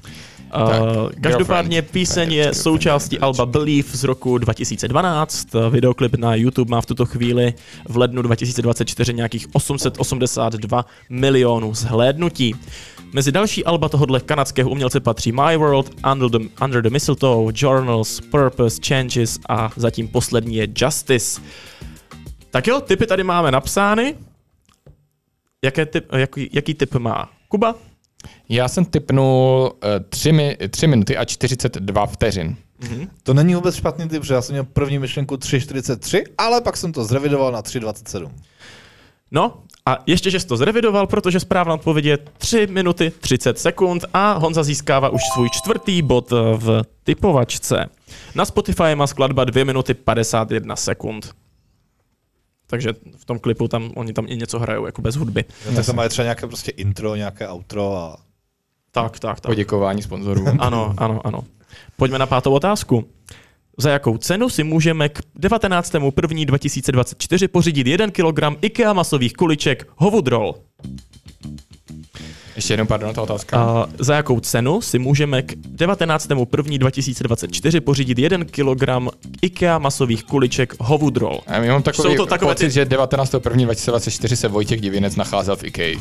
Tak, každopádně Girlfriend. píseň je součástí alba Believe z roku 2012. Uh, Videoklip na YouTube má v tuto chvíli v lednu 2024 nějakých 882 milionů zhlédnutí. Mezi další alba tohohle kanadského umělce patří My World, Under the, Under the Mistletoe, Journals, Purpose, Changes a zatím poslední je Justice. Tak jo, typy tady máme napsány. Jaké typ, jaký, jaký typ má Kuba? Já jsem typnul uh, 3, mi, 3 minuty a 42 vteřin. To není vůbec špatný typ, protože já jsem měl první myšlenku 3,43, ale pak jsem to zrevidoval na 3,27. No a ještě, že jsi to zrevidoval, protože správná odpověď je 3 minuty 30 sekund a Honza získává už svůj čtvrtý bod v typovačce. Na Spotify má skladba 2 minuty 51 sekund. Takže v tom klipu tam, oni tam i něco hrajou, jako bez hudby. No, tak tam má třeba nějaké prostě intro, nějaké outro a Tak, tak, tak. Poděkování sponzorům. Ano, ano, ano. Pojďme na pátou otázku. Za jakou cenu si můžeme k 19.1.2024 pořídit 1 kg IKEA masových kuliček Hovudrol? Ještě jednou, pardon, ta otázka. A za jakou cenu si můžeme k 19.1.2024 pořídit 1 kg IKEA masových kuliček Hovudrol? Já mám takový Jsou to takové pocit, ty- že 19.1.2024 se Vojtěch Divinec nacházel v IKEA.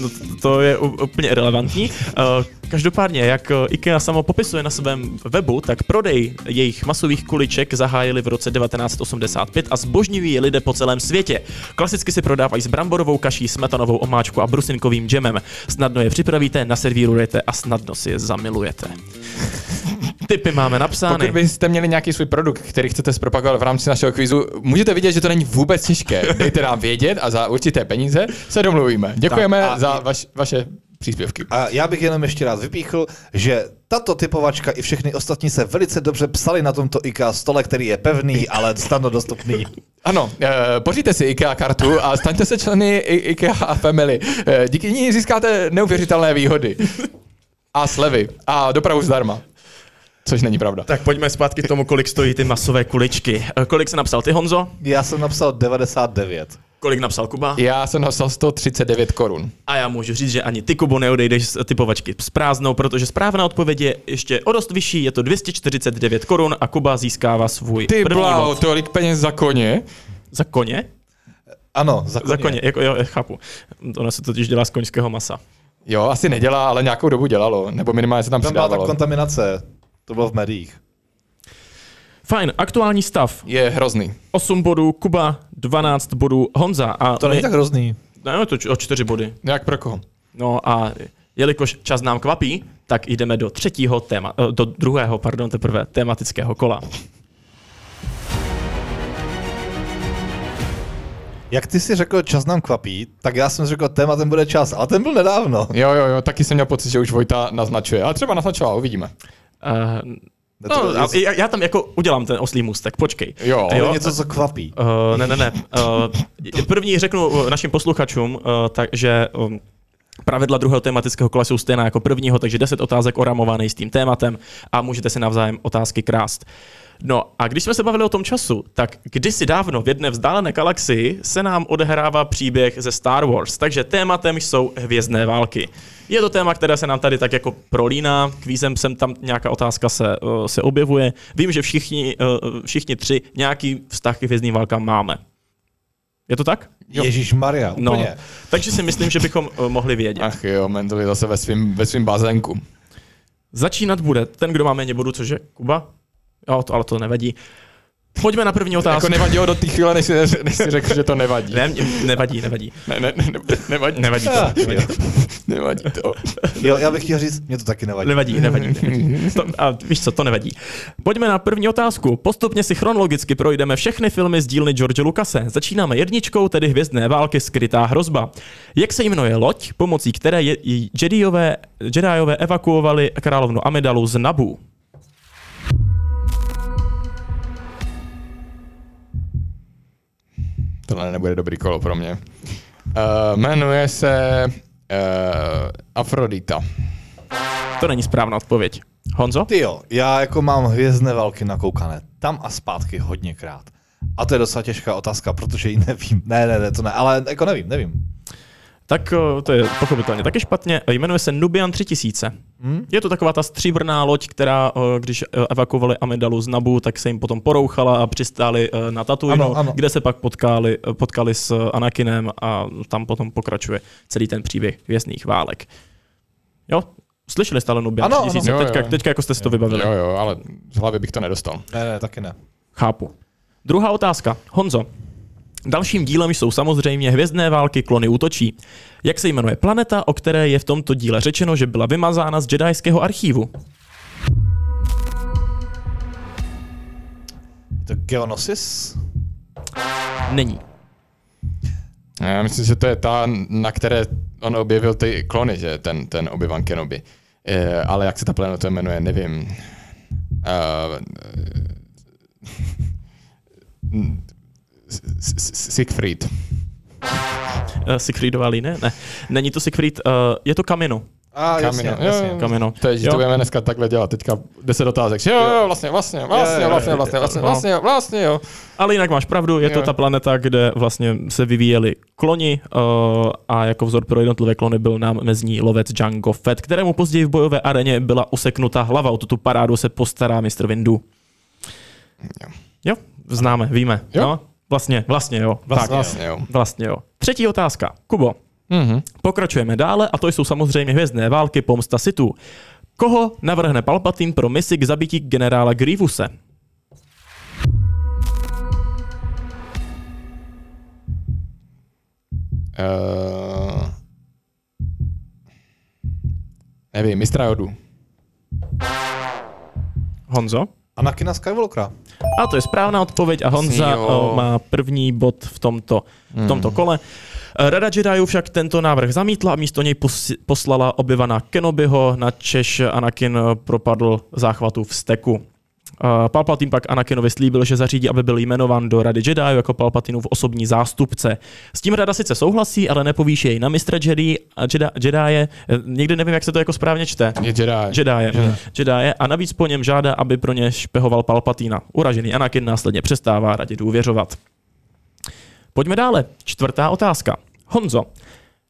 No, to je úplně irrelevantní. Každopádně, jak eh, IKEA samo popisuje na svém webu, tak prodej jejich masových kuliček zahájili v roce 1985 a zbožňují je lidé po celém světě. Klasicky si prodávají s bramborovou kaší, smetanovou omáčku a brusinkovým džemem. Snadno je připravíte, naservírujete a snadno si je zamilujete. (laughs) Typy máme napsány. Pokud byste měli nějaký svůj produkt, který chcete zpropagovat v rámci našeho kvizu, můžete vidět, že to není vůbec těžké. Dejte nám vědět a za určité peníze se domluvíme. Děkujeme Tak a- za vaš, vaše příspěvky. A já bych jenom ještě rád vypíchl, že tato typovačka i všechny ostatní se velice dobře psali na tomto IKEA stole, který je pevný, ale snadno dostupný. Ano, e, pořiďte si IKEA kartu a staňte se členy IKEA Family. E, díky ní získáte neuvěřitelné výhody. A slevy. A dopravu zdarma. Což není pravda. Tak pojďme zpátky k tomu, kolik stojí ty masové kuličky. Eh, Kolik se napsal ty, Honzo? Já jsem napsal 99. Kolik napsal Kuba? Já jsem napsal 139 korun. A já můžu říct, že ani ty, Kubo, neodejdeš z typovačky s prázdnou, protože správná odpověď je ještě o dost vyšší, je to 249 korun a Kuba získává svůj Ty první bláho, bod. tolik peněz za koně. Za koně? Ano, za koně. Za koně, jako, jo, chápu. Ono se totiž dělá z koňského masa. Jo, asi nedělá, ale nějakou dobu dělalo. Nebo minimálně se tam Tam byla ta přidávalo. kontaminace. To bylo v médiích. Fajn, aktuální stav. Je hrozný. 8 bodů, Kuba 12 bodů, Honza. A To my- není tak hrozný. Ne, to č- o 4 body. Jak pro koho? No a jelikož čas nám kvapí, tak jdeme do třetího téma, eh, do druhého, pardon, teprve tematického kola. Jak ty si řekl, čas nám kvapí, tak já jsem řekl, tématem bude čas, ale ten byl nedávno. Jo, jo, jo, taky jsem měl pocit, že už Vojta naznačuje. Ale třeba naznačoval, uvidíme. Uh, no, a já, já tam jako udělám ten oslý můstek, počkej. Jo, To je jo. něco, co kvapí. Uh, ne, ne, ne. Uh, první řeknu uh, našim posluchačům, uh, takže um, pravidla druhého tematického kola jsou stejná jako prvního, takže 10 otázek oramovaný s tím tématem a můžete si navzájem otázky krást. No a když jsme se bavili o tom času, tak kdysi dávno v jedné vzdálené galaxii se nám odehrává příběh ze Star Wars, takže tématem jsou hvězdné války. Je to téma, které se nám tady tak jako prolíná, kvízem sem tam nějaká otázka se, uh, se objevuje. Vím, že všichni, uh, všichni tři nějaký vztah k hvězdným válkám máme. Je to tak? Jo. Ježíš Maria, No, úplně. takže si myslím, že bychom uh, mohli vědět. Ach jo, Mendel je zase ve svým, ve svým bazénku. Začínat bude ten, kdo má méně bodů, což je Kuba. Jo, to, ale to nevadí. Pojďme na první otázku. Jako nevadilo do té chvíle, než si, než si řekl, že to nevadí. Ne, nevadí, nevadí. ne, ne, ne, nevadí. Nevadí to. Ah, Nevadí, Nevadí to. Jo, já bych chtěl říct, mě to taky nevadí. nevadí. nevadí, nevadí. To, a víš co, to nevadí. Pojďme na první otázku. Postupně si chronologicky projdeme všechny filmy z dílny George Lucase. Začínáme jedničkou, tedy Hvězdné války skrytá hrozba. Jak se jmenuje loď, pomocí které je, je Jediové, Jediové evakuovali královnu Amidalu z Nabu? Tohle nebude dobrý kolo pro mě. Uh, jmenuje se uh, Afrodita. To není správná odpověď. Honzo? Ty jo, já jako mám hvězdné války nakoukané. Tam a zpátky hodněkrát. A to je docela těžká otázka, protože ji nevím. Ne, ne, ne, to ne, ale jako nevím, nevím. Tak o, to je pochopitelně taky špatně. Jmenuje se Nubian 3000. Hmm? Je to taková ta stříbrná loď, která, o, když evakuovali Amidalu z Nabu, tak se jim potom porouchala a přistáli na Tatooine, Ano, ano. kde se pak potkali, potkali s Anakinem a tam potom pokračuje celý ten příběh vězných válek. Jo? Slyšeli jste ale Nubian Ano, 3000? ano. Jo, Teďka, jo. teďka jako jste si to vybavili. Jo, jo, ale z hlavy bych to nedostal. Ne, ne, taky ne. Chápu. Druhá otázka. Honzo. Dalším dílem jsou samozřejmě Hvězdné války klony útočí. Jak se jmenuje planeta, o které je v tomto díle řečeno, že byla vymazána z jedajského archívu? Je to Geonosis? Není. Já myslím, že to je ta, na které on objevil ty klony, že ten, ten Obi-Wan Kenobi. E, ale jak se ta planeta jmenuje, nevím. Uh, Siegfried. Uh, Siegfriedová linie? Ne. Není to Siegfried, uh, je to Kamino. A jasně, Kamino. jasně. Jo, jo. Kamino. To je, že to budeme dneska takhle dělat. Teďka 10 otázek. Jo, jo, vlastně, vlastně, vlastně, vlastně, vlastně, vlastně, jo, vlastně, vlastně, vlastně, jo. Ale jinak máš pravdu, je to Jo. ta planeta, kde vlastně se vyvíjeli kloni uh, a jako vzor pro jednotlivé klony byl nám mezi ní lovec Django Fett, kterému později v bojové areně byla useknuta hlava. O tuto parádu se postará mistr Windu. Jo. Jo, známe, víme. Jo. No, vlastně, vlastně jo. Vlastně tak. Vlastně, jo. vlastně jo. Třetí otázka. Kubo, Mhm. pokračujeme dále a to jsou samozřejmě hvězdné války pomsta Situ. Koho navrhne Palpatine pro misi k zabití generála Grievuse? Uh, nevím, mistra Jodu. Honzo? Anakina Skywalkera. A to je správná odpověď a Honza Jo. o, má první bod v tomto, v tomto kole. Eh, Rada Jediů však tento návrh zamítla a místo něj pos- poslala obyvana Kenobiho, na Češ Anakin eh, propadl záchvatu v steku. Uh, Palpatine pak Anakinovi slíbil, že zařídí, aby byl jmenován do Rady Jediů jako Palpatinův osobní zástupce. S tím rada sice souhlasí, ale nepovýší jej na mistra Jedi Jedi, Jedie. Eh, Někdy nevím, jak se to jako správně čte. Je Jedi. Jedie. Jedie a navíc po něm žádá, aby pro ně špehoval Palpatina. Uražený Anakin následně přestává radě důvěřovat. Pojďme dále. Čtvrtá otázka. Honzo,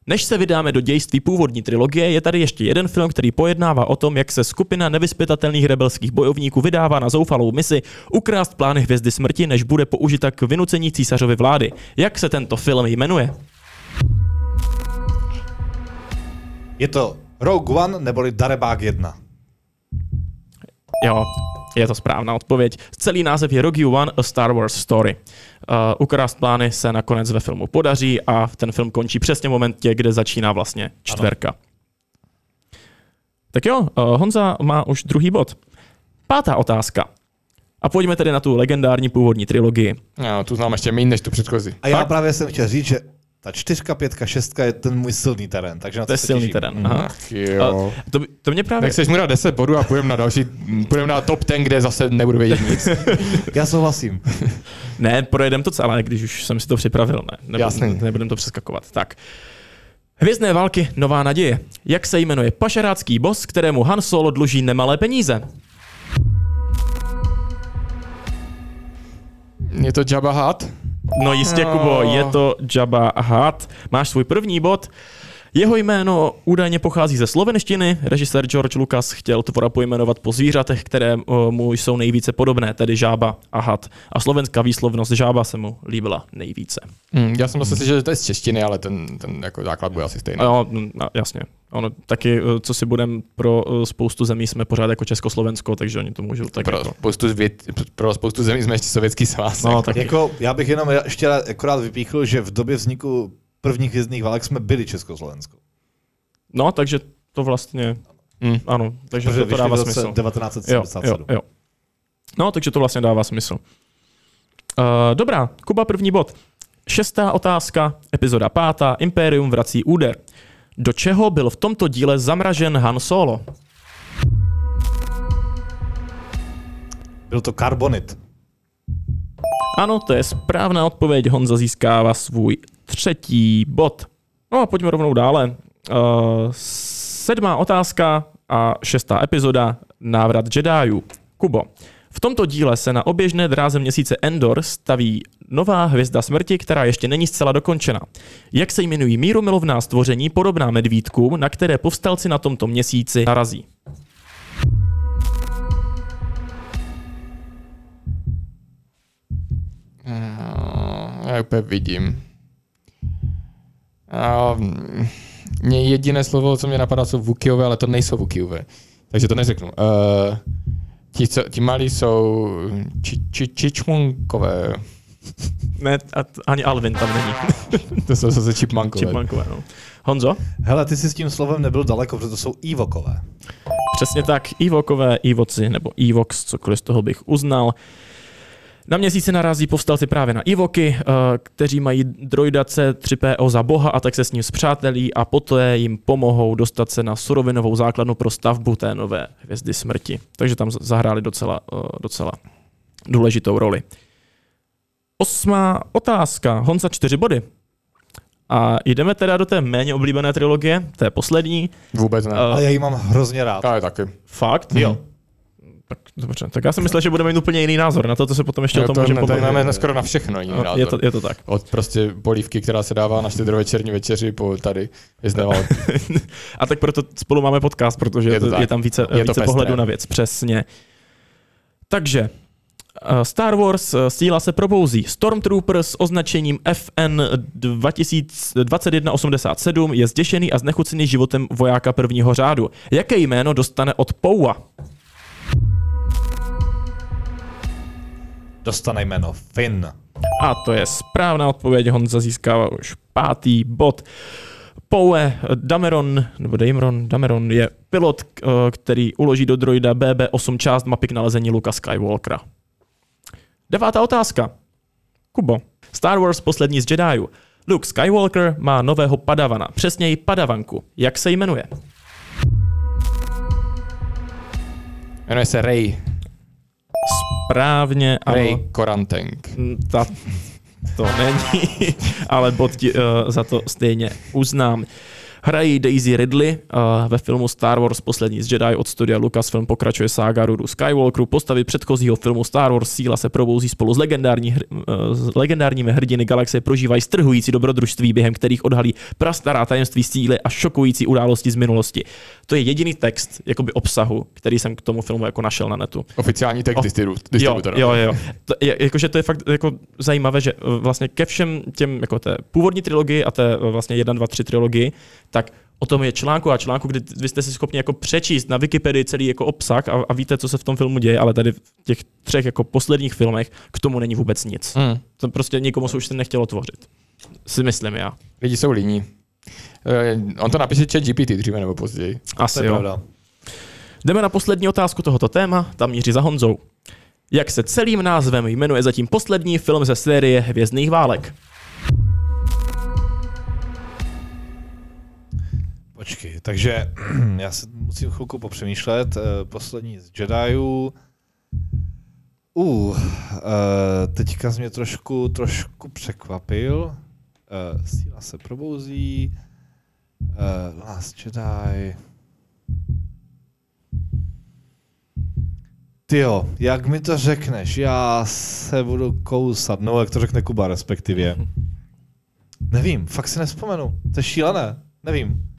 než se vydáme do dějství původní trilogie, je tady ještě jeden film, který pojednává o tom, jak se skupina nevyspytatelných rebelských bojovníků vydává na zoufalou misi ukrást plány Hvězdy smrti, než bude použita k vynucení císařovy vlády. Jak se tento film jmenuje? Je to Rogue One neboli Darebák 1. Jo, Je to správná odpověď. Celý název je Rogue One, A Star Wars Story. Uh, ukrást plány se nakonec ve filmu podaří a ten film končí přesně v momentě, kde začíná vlastně čtverka. Ano. Tak jo, uh, Honza má už druhý bod. Pátá otázka. A pojďme tedy na tu legendární původní trilogii. No, tu znám ještě méně než tu předchozí. A já Fakt? právě jsem chtěl říct, že ta čtyřka, pětka, šestka je ten můj silný terén, takže na to, To je se silný těším. terén. Aha. Ach jo. To, to mě právě... Tak chceš mu dát 10 bodů a půjdeme na další, půjdeme na top 10, kde zase nebudu vědět nic. (laughs) Já souhlasím. (laughs) Ne, projedem to celé, když už jsem si to připravil, ne. Nebudem, Jasný. nebudem to přeskakovat. Tak. Hvězdné války Nová naděje. Jak se jmenuje pašerácký boss, kterému Han Solo dluží nemalé peníze? Je to Jabba Hutt? No jistě, No. Kubo, je to Jabba Hutt. Máš svůj první bod. Jeho jméno údajně pochází ze slovenštiny. Režisér George Lucas chtěl tvora pojmenovat po zvířatech, které o, mu jsou nejvíce podobné, tedy žába a had. A slovenská výslovnost žába se mu líbila nejvíce. Hm, já jsem zase slyšel, že to je z češtiny, ale ten, ten jako základ bude asi stejný. Jo, mm, a jasně. Ono taky, eh, co si budem pro eh, spoustu zemí, jsme pořád jako Československo, takže oni to můžou tak pro, jako... spoustu zvět, pro spoustu zemí jsme ještě sovětský svaz. No, tak Jako, já bych jenom ještě akorát vypíchl, že v době vzniku prvních hvězdných válek jsme byli Československo. no, takže to vlastně, Hm. ano, takže Protože to, to dává smysl. Jo, 1977. jo, jo. No, takže to vlastně dává smysl. Uh, dobrá, Kuba první bod. Šestá otázka, epizoda pátá, Imperium vrací úder. Do čeho byl v tomto díle zamražen Han Solo? Byl to karbonit. Ano, to je správná odpověď. Honza získává svůj třetí bod. No a pojďme rovnou dále. Uh, sedmá otázka a šestá epizoda Návrat Jediů. Kubo. V tomto díle se na oběžné dráze měsíce Endor staví nová hvězda smrti, která ještě není zcela dokončena. Jak se jmenují mírumilovná stvoření podobná medvídkům, na které povstalci na tomto měsíci narazí? Eh, Já úplně vidím. A, mm, mě jediné slovo, co mě napadá, jsou Vukiové, ale to nejsou Vukiové. Takže to neřeknu. Uh, ti, co, ti malí jsou či, či, čičmunkové. Ne, a t- ani Alvin tam není. (laughs) To jsou zase čipmankové. Chipmunkové, no. Honzo? Hele, ty jsi s tím slovem nebyl daleko, protože to jsou ívokové. Přesně tak, Evokové, Evoci nebo Evox, cokoliv z toho bych uznal. Na měsíci narazí povstalci právě na Evoky, eh, kteří mají droida C3PO za boha a tak se s ním zpřátelí a poté jim pomohou dostat se na surovinovou základnu pro stavbu té nové hvězdy smrti. Takže tam zahráli docela, eh, docela důležitou roli. Osmá otázka. Honza čtyři body. A jdeme teda do té méně oblíbené trilogie, té poslední. Vůbec ne. Eh, Ale já ji mám hrozně rád. Ale taky. Fakt? Jo. Tak dobře, tak já jsem myslel, že budeme mít úplně jiný názor, na to, co se potom ještě Jo, o tom to, můžeme pobavit. máme skoro na všechno jiný No, názor. je, to, je to tak. Od prostě polívky, která se dává na štědrovečerní večeři, po tady. (laughs) A tak proto spolu máme podcast, protože Je to tak. je tam více, Je více pohledů na věc, přesně. Takže, eh, Star Wars eh, síla se probouzí. Stormtrooper s označením FN 2000 2187 je zděšený a znechucený životem vojáka prvního řádu. Jaké jméno dostane od Poua? Dostane jméno Finn. A to je správná odpověď, Honza získává už pátý bod. Poe Dameron, nebo Dameron, Dameron je pilot, eh, který uloží do droida BB-8 část mapy k nalezení Luka Skywalkera. Devátá otázka. Kubo. Star Wars poslední z Jediů. Luke Skywalker má nového padavana, přesněji padavanku. Jak se jmenuje? Jmenuje se Ray. Správně, ano. Ray Korantank. Ta, to není, (laughs) ale bod ti, uh, za to stejně uznám. Hrají Daisy Ridley uh, ve filmu Star Wars Poslední z Jedi od studia Lucasfilm pokračuje sága Rudu Skywalkeru. Postavy předchozího filmu Star Wars síla se probouzí spolu s, legendární, hr- uh, s legendárními hrdiny galaxie prožívají strhující dobrodružství, během kterých odhalí prastará tajemství síly a šokující události z minulosti. To je jediný text jakoby obsahu, který jsem k tomu filmu jako našel na netu. Oficiální text Oh. distribu- Jo, distributora. jo, jo. To, je, jakože to je fakt jako zajímavé, že eh, vlastně ke všem těm jako té původní trilogii a té eh, vlastně 1, 2, 3 trilogii, tak o tom je článku a článku, kdy vy jste si schopni jako přečíst na Wikipedii celý jako obsah a, a víte, co se v tom filmu děje, ale tady v těch třech jako posledních filmech k tomu není vůbec nic. Hmm. To prostě nikomu se už se nechtělo tvořit. Si myslím já. Lidi jsou líní. Eh, On to napíše chat GPT dříve nebo později. To Asi je jo. pravda. Jdeme na poslední otázku tohoto téma, tam míří za Honzou. Jak se celým názvem jmenuje zatím poslední film ze série Hvězdných válek? Počkej, takže (clears throat) já se musím chvilku popřemýšlet. Eh, Poslední z Jediů. Uh, eh, teďka jsi mě trošku, trošku překvapil. Eh, Síla se probouzí. Last Jedi. Tyjo, jak mi to řekneš? Já se budu kousat. No, jak to řekne Kuba respektive. (laughs) Nevím, fakt si nespomenu. To je šílené. Nevím.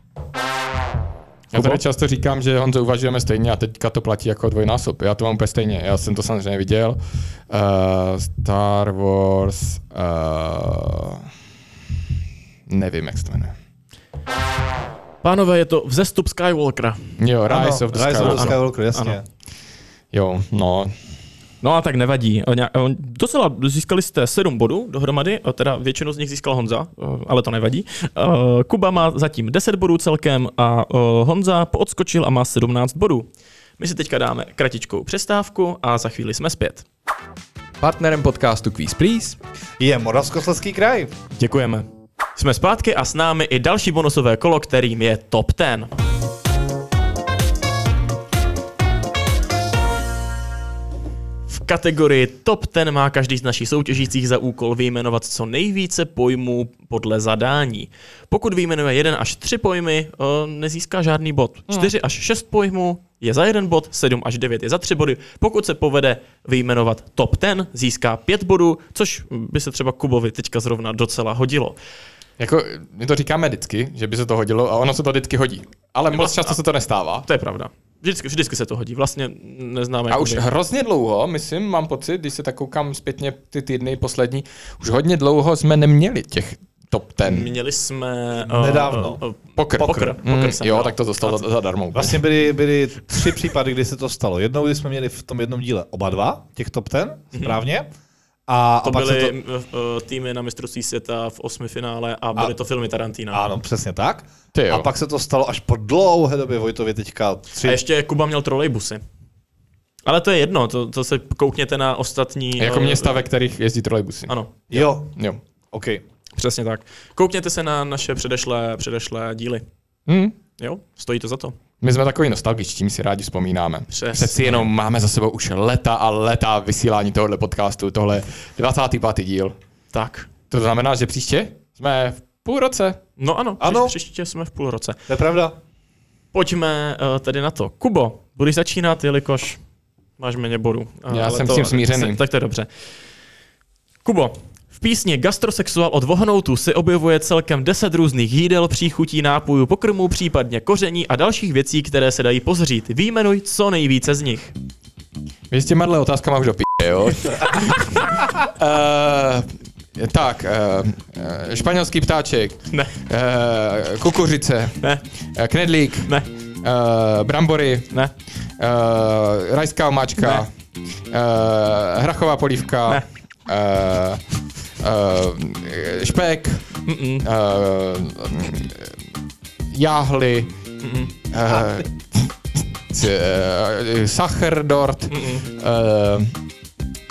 Já tady často říkám, že Honzo uvažujeme stejně a teďka to platí jako dvojnásob. Já to mám úplně stejně. Já jsem to samozřejmě viděl. Uh, Star Wars... Uh, nevím, jak se to jmenuje. Pánové, je to Vzestup Skywalkera. Jo, Rise Ano, of the Rise Skywalker. of the Skywalker, jasně. Ano. Jo, no. No a tak nevadí. Docela získali jste 7 bodů dohromady, teda většinu z nich získal Honza, o, ale to nevadí. O, Kuba má zatím 10 bodů celkem a o, Honza poodskočil a má 17 bodů. My si teďka dáme kratičkou přestávku a za chvíli jsme zpět. Partnerem podcastu Quiz Please Je Moravskoslezský kraj. Děkujeme. Jsme zpátky a s námi i další bonusové kolo, kterým je Top 10. kategorii Top 10 má každý z našich soutěžících za úkol vyjmenovat co nejvíce pojmů podle zadání. Pokud vyjmenuje jeden až tři pojmy, o, nezíská žádný bod. 4 až 6 pojmů je za jeden bod, 7 až 9 je za tři body. Pokud se povede vyjmenovat top 10, získá 5 bodů, což by se třeba Kubovi teďka zrovna docela hodilo. Jako, my to říkáme vždycky, že by se to hodilo a ono se to vždycky hodí. Ale moc často se to nestává. To je pravda. Vždycky, vždycky se to hodí. Vlastně neznáme. A už jakoby- hrozně dlouho, myslím, mám pocit, když se tak koukám zpětně ty týdny poslední, už hodně dlouho jsme neměli těch top ten. Měli jsme... Nedávno. Uh, uh, Pokr. Pokr. Mm, Pokr jo, dal. tak to dostal za- zadarmo. Vlastně byly, byly tři případy, kdy se to stalo. Jednou, kdy jsme měli v tom jednom díle oba dva, těch top ten, správně. A, To a pak byly to... uh, týmy na mistrovství světa v osmi finále a byly A- to filmy Tarantina. Ano, přesně tak. A pak se to stalo až po dlouhé době Vojtově teďka tři. A ještě Kuba měl trolejbusy. Ale to je jedno, to, to se koukněte na ostatní... Jako uh, města, ve kterých jezdí trolejbusy. Ano, Jo, Jo. OK. přesně tak. Koukněte se na naše předešlé, předešlé díly. Hm. Jo, stojí to za to. My jsme takový nostalgičtí, my si rádi vzpomínáme. Přesně. Přeci jenom máme za sebou už leta a leta vysílání tohohle podcastu, tohle je 25. díl. Tak. To znamená, že příště jsme v půl roce. No ano, Ano. příště jsme v půl roce. To je pravda. Pojďme uh, tedy na to. Kubo, budeš začínat, jelikož máš méně bodů. Uh, Já ale jsem s tím smířený. Tak to je dobře. Kubo, v písni Gastrosexual od Vohnoutu se objevuje celkem 10 různých jídel, příchutí, nápojů, pokrmů, případně koření a dalších věcí, které se dají pozřít. Výjmenuj co nejvíce z nich. Vy s těma otázkama už do p***, jo? uh, (laughs) tak, uh, španělský ptáček, Ne, uh, kukuřice, ne, uh, knedlík, ne, uh, brambory, ne, uh, rajská omáčka, uh, hrachová polívka, Ne. uh, uh, špek, mm-mm, uh, jáhly, mm-mm, uh, c- uh, sacherdort, mm-mm. uh,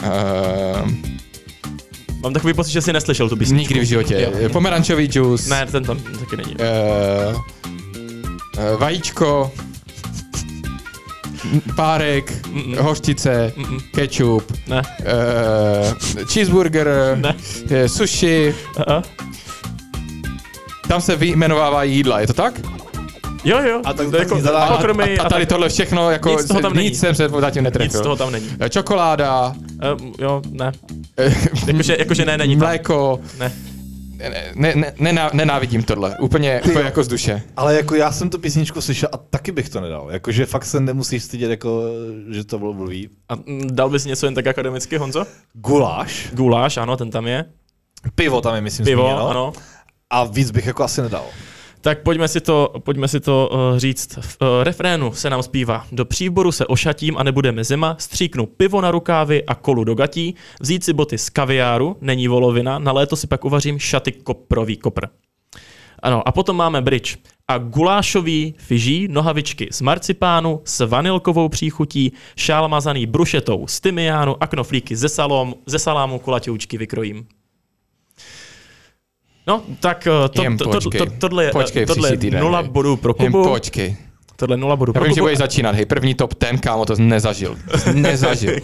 uh, Mám takový pocit, že jsi neslyšel tu písničku. nikdy v životě. Jo. Pomerančový džus, Ne, ten tam taky není. uh, uh, vajíčko, párek, Mm-mm. hořčice, Mm-mm. ketchup, Ne, uh, cheeseburger, ne. sushi. Aha. Tam se vyjmenovávají jídla, je to tak? Jo, jo. A tak to to jako zadání. A, pokrmy a, a tady tohle všechno, jako Nic z toho tam není. nic jsem se zatím Nic netrefil. z toho tam není. Čokoláda, Uh, jo, ne. (laughs) Jakože, jakože ne, není tam. mléko, Ne. Ne, ne, ne, nenávidím tohle, úplně, úplně jako z duše. Ale jako já jsem tu písničku slyšel a taky bych to nedal. Jakože fakt se nemusíš stydět, jako, že to bylo blbý. A mm, dal bys něco jen tak akademicky, Honzo? Guláš, Guláš, ano, ten tam je. pivo tam je, myslím, Pivo, zmíněno. ano. A víc bych jako asi nedal. Tak pojďme si to, pojďme si to uh, říct. V uh, refrénu se nám zpívá. Do příboru se ošatím a nebudeme zima, stříknu pivo na rukávy a kolu do gatí, vzít si boty z kaviáru, není volovina, na léto si pak uvařím šaty koprový kopr. Ano, a potom máme bridge. A gulášový fyží, nohavičky z marcipánu s vanilkovou příchutí, šál mazaný brušetou z tymiánu a knoflíky ze, salom, ze salámu kulaťoučky vykrojím. No, tak eh, to, Jen to, to, to, tohle, je- Počkej, tohle je nula hej. bodů pro Kubu. počkej. Tohle je nula bodů Já pro vím, že Kubu. budeš začínat, hej, první top ten, kámo, to nezažil. Nezažil. (laughs)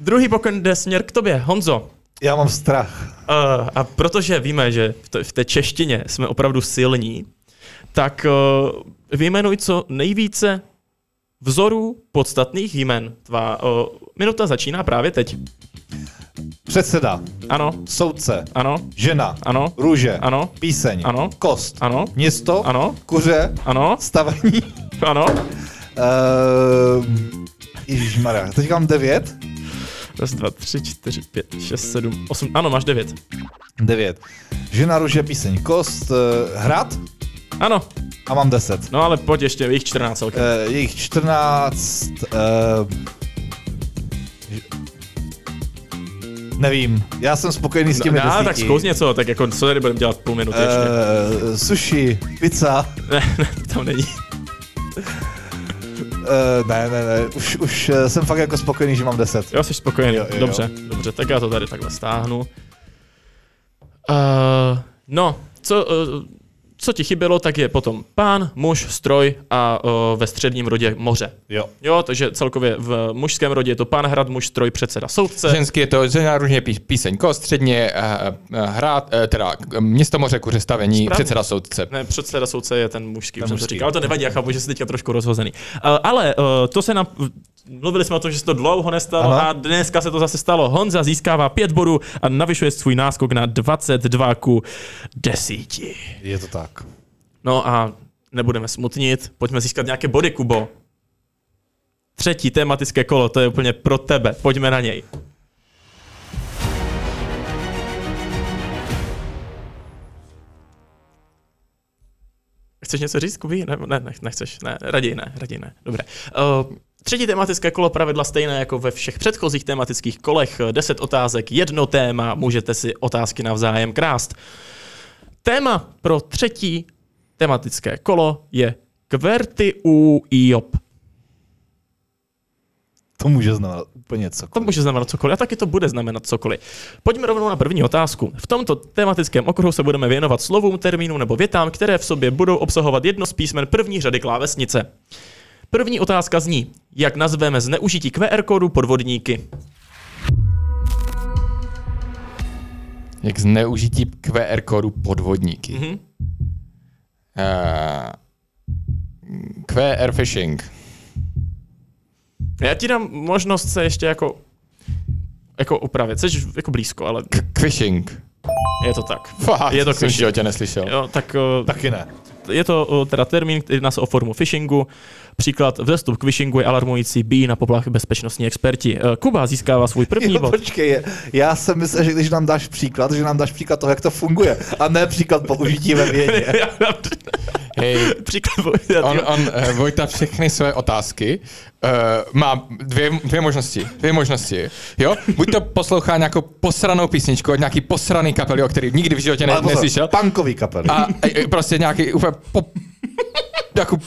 Druhý pokyn jde směr k tobě, Honzo. Já mám strach. Uh, a protože víme, že v, t- v té češtině jsme opravdu silní, tak uh, vyjmenuj co nejvíce vzorů podstatných jmen. Tvá uh, minuta začíná právě teď. Předseda, Ano, soudce, ano, žena, ano, růže, Ano. píseň, Ano. kost, ano, město, Ano. kuře, ano, stavení. ano. Uh, Ježišmarja, teď mám devět? Raz, dva, tři, čtyři, pět, šest, sedm, osm. Ano, máš devět. Devět. Žena, růže, píseň, kost, uh, hrad Ano, a mám deset. no ale pojď ještě, jich 14 celkem. Uh, je jich 14. Uh, nevím, já jsem spokojený s těmi no, tak desíti. zkus něco, tak jako co tady budeme dělat půl minuty ještě. Uh, sushi, pizza. (laughs) Ne, ne, tam není. Uh, ne, ne, ne, už, už uh, jsem fakt jako spokojený, že mám 10. Jo, jsi spokojený. Jo, jo, jo. dobře, dobře, tak já to tady takhle stáhnu. Uh, no, co, uh, co ti chybělo, tak je potom pán, muž, stroj a uh, ve středním rodě moře. Jo. Jo, takže celkově v mužském rodě je to pán, hrad, muž, stroj, předseda, soudce. Ženský je to žena, růžně pí, píseň, kost, středně uh, hrát, uh, teda město moře, kuře stavení, Správně. předseda soudce. Ne, předseda soudce je ten mužský, Ten už jsem to mužský. říkal, ale to nevadí, já chápu, že jsi teďka trošku rozhozený. Uh, ale uh, to se nám, mluvili jsme o tom, že se to dlouho nestalo Ano. a dneska se to zase stalo. Honza získává pět bodů a navyšuje svůj náskok na 22 ku 10. Je to tak. No a nebudeme smutnit, pojďme získat nějaké body, Kubo. Třetí tematické kolo, to je úplně pro tebe, pojďme na něj. Chceš něco říct, Kubi? Ne, ne, ne, nechceš, ne, raději ne, raději ne, dobré. Uh, třetí tematické kolo pravidla stejné jako ve všech předchozích tematických kolech, 10 otázek, jedno téma, můžete si otázky navzájem krást. Téma pro třetí tematické kolo je Kverty u Iop. To může znamenat úplně co. To může znamenat cokoliv a taky to bude znamenat cokoliv. Pojďme rovnou na první otázku. V tomto tematickém okruhu se budeme věnovat slovům, termínům nebo větám, které v sobě budou obsahovat jedno z písmen první řady klávesnice. První otázka zní, jak nazveme zneužití QR kódu podvodníky. Jak zneužití QR kódu podvodníky. Mhm. Uh, QR phishing. Já ti dám možnost se ještě jako jako upravit. Jsi jako blízko, ale K- Phishing. je to tak. Fakt, Je to jsem životě neslyšel. Jo, tak uh, Taky ne. Je to uh, teda termín, který se o formu phishingu. Příklad vzestup k phishingu je alarmující, bí na poplach bezpečnostní experti. Uh, Kuba získává svůj první Jo, bod. počkej, já jsem myslel, že když nám dáš příklad, že nám dáš příklad toho, jak to funguje, a ne příklad použití ve vědě. (laughs) Hej, (laughs) Příklad on, on uh, Vojta všechny své otázky uh, má dvě, dvě možnosti. Dvě možnosti. Jo? Buď to poslouchá nějakou posranou písničku od nějaký posraný kapely, o který nikdy v životě ne, neslyšel. punkový kapely. A e, prostě nějaký úplně някой по... някой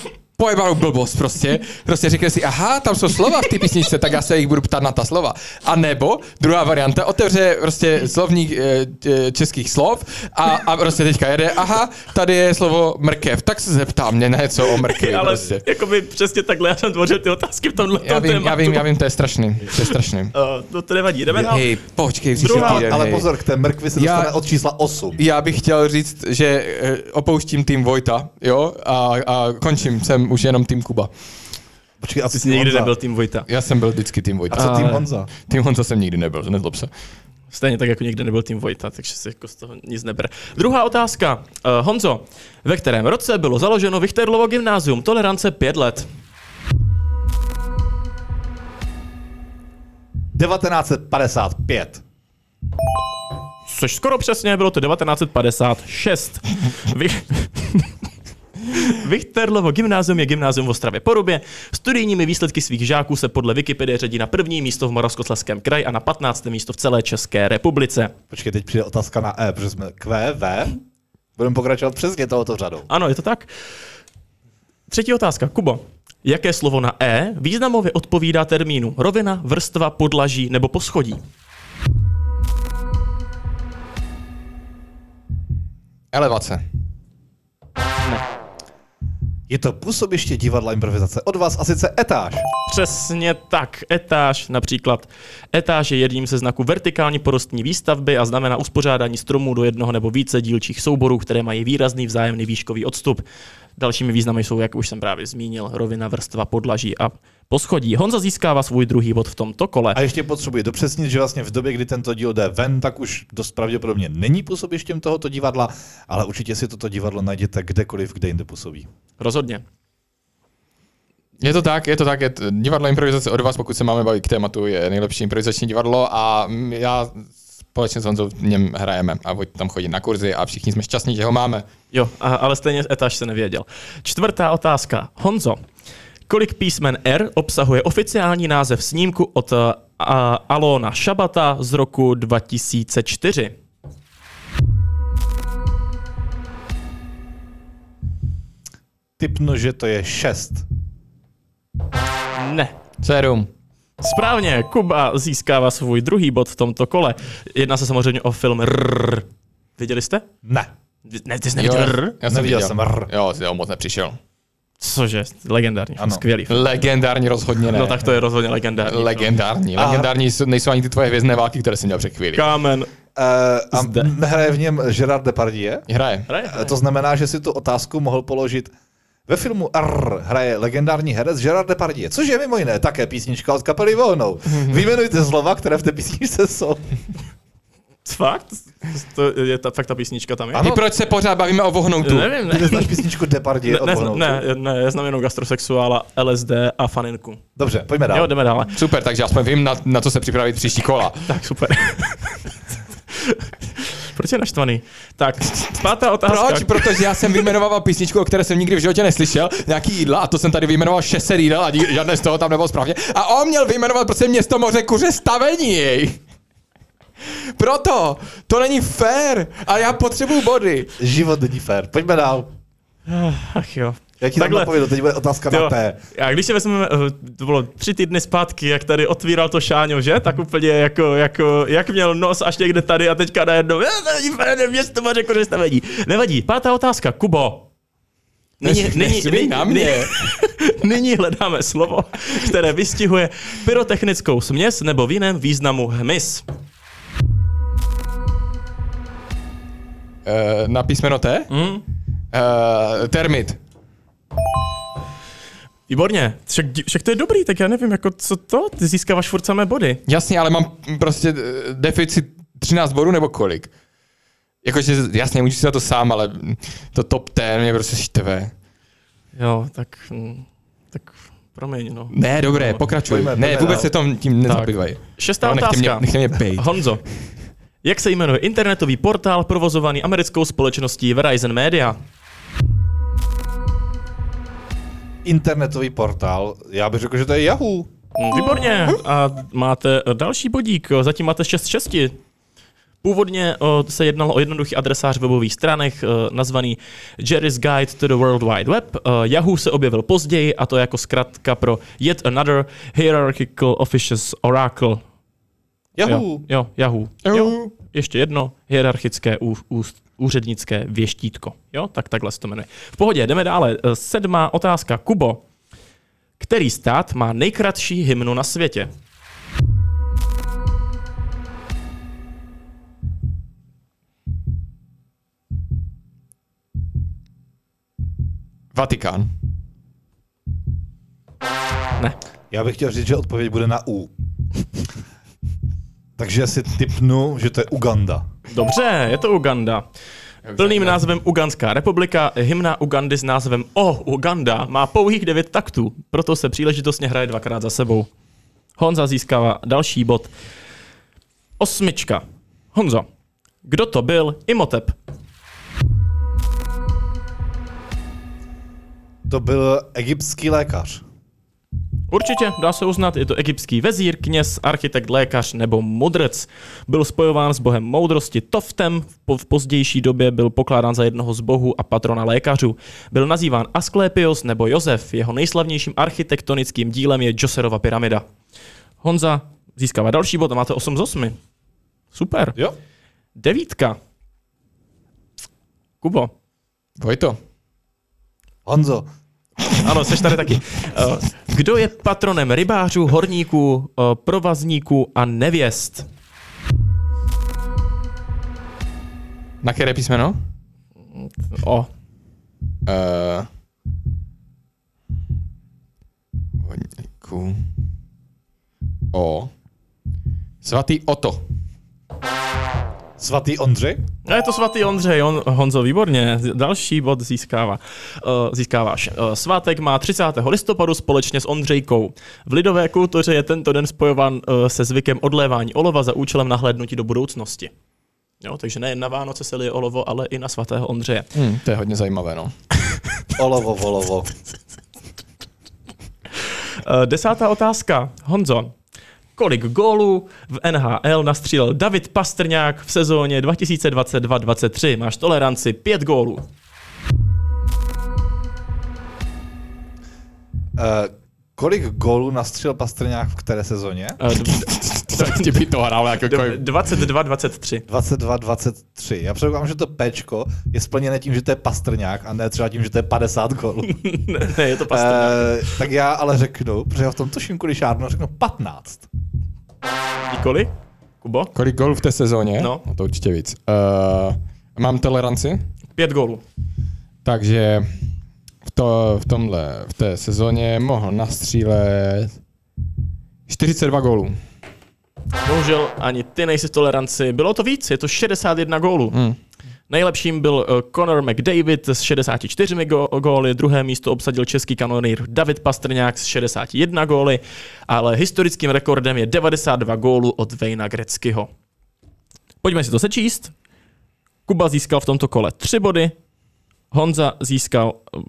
pojebanou blbost prostě. Prostě řekne si, aha, tam jsou slova v té písničce, tak já se jich budu ptát na ta slova. A nebo druhá varianta, otevře prostě slovník e, e, českých slov a, a prostě teďka jede, aha, tady je slovo mrkev, tak se zeptám mě něco o mrkvi ale prostě. jakoby přesně takhle já jsem tvořil ty otázky v tomhle Já vím, tématu. já vím, já vím, to je strašný, to je strašný. Uh, to, to nevadí, jdeme dál. Hej, počkej, Druhá- týden, ale hej. pozor, k té mrkvi se Já- dostane od čísla 8. Já bych chtěl říct, že eh, opouštím tým Vojta, jo, a, a končím, jsem už jenom tým Kuba. Počkej, a Ty jsi nikdy nebyl tým Vojta. Já jsem byl vždycky tým Vojta. A co tým Honza? Tým Honza jsem nikdy nebyl, nezlob se. Stejně tak, jako nikdy nebyl tým Vojta, takže si jako z toho nic neber. Druhá otázka. Uh, Honzo, ve kterém roce bylo založeno Vichterlovo gymnázium? Tolerance 5 let. 1955. což skoro přesně bylo to 1956. Vy... Vichterlovo gymnázium je gymnázium v Ostravě Porubě. Studijními výsledky svých žáků se podle Wikipedie řadí na první místo v Moravskoslezském kraji a na 15. místo v celé České republice. Počkej, teď přijde otázka na E, protože jsme Q, V. Budeme pokračovat přesně tohoto řadou. Ano, je to tak. Třetí otázka. Kubo, jaké slovo na E významově odpovídá termínu rovina, vrstva, podlaží nebo poschodí? Elevace. Je to působiště divadla improvizace od vás a sice etáž. Přesně tak. Etáž například. Etáž je jedním ze znaků vertikální porostní výstavby a znamená uspořádání stromů do jednoho nebo více dílčích souborů, které mají výrazný vzájemný výškový odstup. Dalšími významy jsou, jak už jsem právě zmínil, rovina, vrstva, podlaží a poschodí. Honza získává svůj druhý bod v tomto kole. A ještě potřebuji dopřesnit, že vlastně v době, kdy tento díl jde ven, tak už dost pravděpodobně není působištěm tohoto divadla, ale určitě si toto divadlo najděte kdekoliv, kde jinde působí. Rozhodně. Je to tak, je to tak, je t- divadlo improvizace od vás, pokud se máme bavit k tématu, je nejlepší improvizační divadlo a já společně s Honzou v něm hrajeme a Vojt tam chodí na kurzy a všichni jsme šťastní, že ho máme. Jo, a, ale stejně etáž se nevěděl. Čtvrtá otázka. Honzo, kolik písmen R obsahuje oficiální název snímku od uh, Alona Šabata z roku 2004? Typnu, že to je 6. Ne. Sérum. Správně, Kuba získává svůj druhý bod v tomto kole. Jedná se samozřejmě o film Rrrr. Viděli jste? Ne. Ne, ty jsi neviděl Rrrr? já jsem Neviděl viděl. jsem R. Jo, jo, moc nepřišel. Cože, legendární, Ano. skvělý film. Legendární rozhodně ne. No tak to je rozhodně legendární. Legendární. A- Legendární jsou- nejsou ani ty tvoje hvězdné války, které jsem měl před chvíli. Kámen. Uh, a Zde. nehraje v něm Gerard Depardieu? Hraje. Hraje, hraje. To znamená, že si tu otázku mohl položit ve filmu R hraje legendární herec Gerard Depardieu, což je mimo jiné také písnička od kapely Vohnou. Vyjmenujte slova, které v té písničce jsou. Fakt? To je ta, fakt ta písnička tam je? Ano. I proč se pořád bavíme o vohnoutu? Nevím, Ty ne. neznáš písničku Depardieu Ne, od ne, Vohnoutu? ne, ne, já znám jenom gastrosexuála, LSD a faninku. Dobře, pojďme dál. Jo, jdeme dále. Super, takže aspoň vím, na, na co se připravit příští kola. Tak, super. (laughs) Proč je naštvaný? Tak, pátá otázka. Proč? Protože já jsem vyjmenoval písničku, o které jsem nikdy v životě neslyšel, nějaký jídla, a to jsem tady vyjmenoval 600 jídel a žádné z toho tam nebylo správně. A on měl vyjmenovat prostě město moře kuře stavení. Proto, to není fair a já potřebuju body. Život není fér. Pojďme dál. Ach jo. Jak ti Takhle. napovědu, teď bude otázka na Jo, T. a když se vezmeme, eh, to bylo tři týdny zpátky, jak tady otvíral to Šáňo, že? Tak úplně jako, jako jak měl nos až někde tady a teďka najednou, "Eh, to není fér, město má řekl, že stavení. Nevadí, pátá otázka, Kubo. Nyní, na mě. (laughs) nyní hledáme slovo, které vystihuje pyrotechnickou směs nebo v jiném významu hmyz. Uh, na písmeno T? Hm? Uh, termit. Výborně, však, však to je dobrý, tak já nevím, jako co to, ty získáváš furt samé body. Jasně, ale mám prostě eh, deficit 13 bodů nebo kolik? Jakože jasně, můžu si za to sám, ale to top 10 mě prostě štve. Jo, tak, hm, tak promiň, no. Ne, dobré, pokračuj. Pojďme, ne, pojďme vůbec dál. se tom tím nezabývaj. Šestá Jo, nechte mě, otázka. nechte mě bejt. Honzo, jak se jmenuje internetový portál provozovaný americkou společností Verizon Media? Internetový portál, já bych řekl, že to je Yahoo. Hm, Výborně. A máte eh, další bodík, zatím máte 6 z 6. Původně o, se jednalo o jednoduchý adresář webových stránek eh, nazvaný Jerry's Guide to the World Wide Web. Eh, Yahoo se objevil později a to jako zkratka pro Yet Another Hierarchical Officious Oracle. Yahoo. Jo, jo Yahoo. Jo, ještě jedno hierarchické ú, ú, úřednické věštítko. Jo, tak takhle se to jmenuje. V pohodě, jdeme dále. Eh, Sedmá otázka. Kubo, který stát má nejkratší hymnu na světě? Vatikán. Ne. Já bych chtěl říct, že odpověď bude na U. Takže si typnu, že to je Uganda. Dobře, je to Uganda. Plným názvem Ugandská republika, hymna Ugandy s názvem O Uganda má pouhých devět taktů, proto se příležitostně hraje dvakrát za sebou. Honza získává další bod. Osmička. Honzo, Kdo to byl? Imhotep. To byl egyptský lékař. Určitě, dá se uznat, je to egyptský vezír, kněz, architekt, lékař nebo mudrc. Byl spojován s bohem moudrosti Toftem, v po- v pozdější době byl pokládán za jednoho z bohů a patrona lékařů. Byl nazýván Asklepios nebo Josef, jeho nejslavnějším architektonickým dílem je Joserova pyramida. Honza získává další bod a máte 8 z 8. Super. Jo. Devítka. Kubo. Vojto. Honzo, Ano, seš tady taky. Eh, Kdo je patronem rybářů, horníků, eh, provazníků a nevěst? Na které písmeno? O, Uh. O. Svatý Oto. Svatý Ondřej? a je to svatý Ondřej, on, Honzo, výborně, další bod získává. Uh, získáváš. Uh, svátek má 30. listopadu společně s Ondřejkou. V lidové kultuře je tento den spojován uh, se zvykem odlévání olova za účelem nahlédnutí do budoucnosti. Jo, takže nejen na Vánoce se lije olovo, ale i na svatého Ondřeje. Hm, to je hodně zajímavé, no. (laughs) Olovo, volovo. Uh, desátá otázka. Honzo, kolik gólů v NHL nastřílel David Pastrňák v sezóně 2022-23? Máš toleranci 5 gólů. Uh, kolik gólů nastřel Pastrňák v které sezóně? Uh, (laughs) Ti by to hrál jako d- 22-23. 22-23. Já předpokládám, že to Pčko je splněné tím, že to je Pastrňák a ne třeba tím, že to je 50 gólů. ne, (laughs) ne, je to Pastrňák. uh, tak já ale řeknu, protože já v tom tuším, kolik šárnu, řeknu 15. Nikoli? Kubo? Kolik gólů v té sezóně? No. no to určitě víc. Uh, mám toleranci, 5 gólů. takže v, to, v tomhle, v té sezóně mohl nastřílet 42 gólů. Bohužel ani ty nejsi v toleranci. Bylo to víc, je to 61 gólů. Hm. Nejlepším byl uh, Conor McDavid s 64 go- góly, druhé místo obsadil český kanonýr David Pastrňák s 61 góly, ale historickým rekordem je 92 gólů od Vejna Greckého. Pojďme si to sečíst. Kuba získal v tomto kole 3 body, Honza získal uh,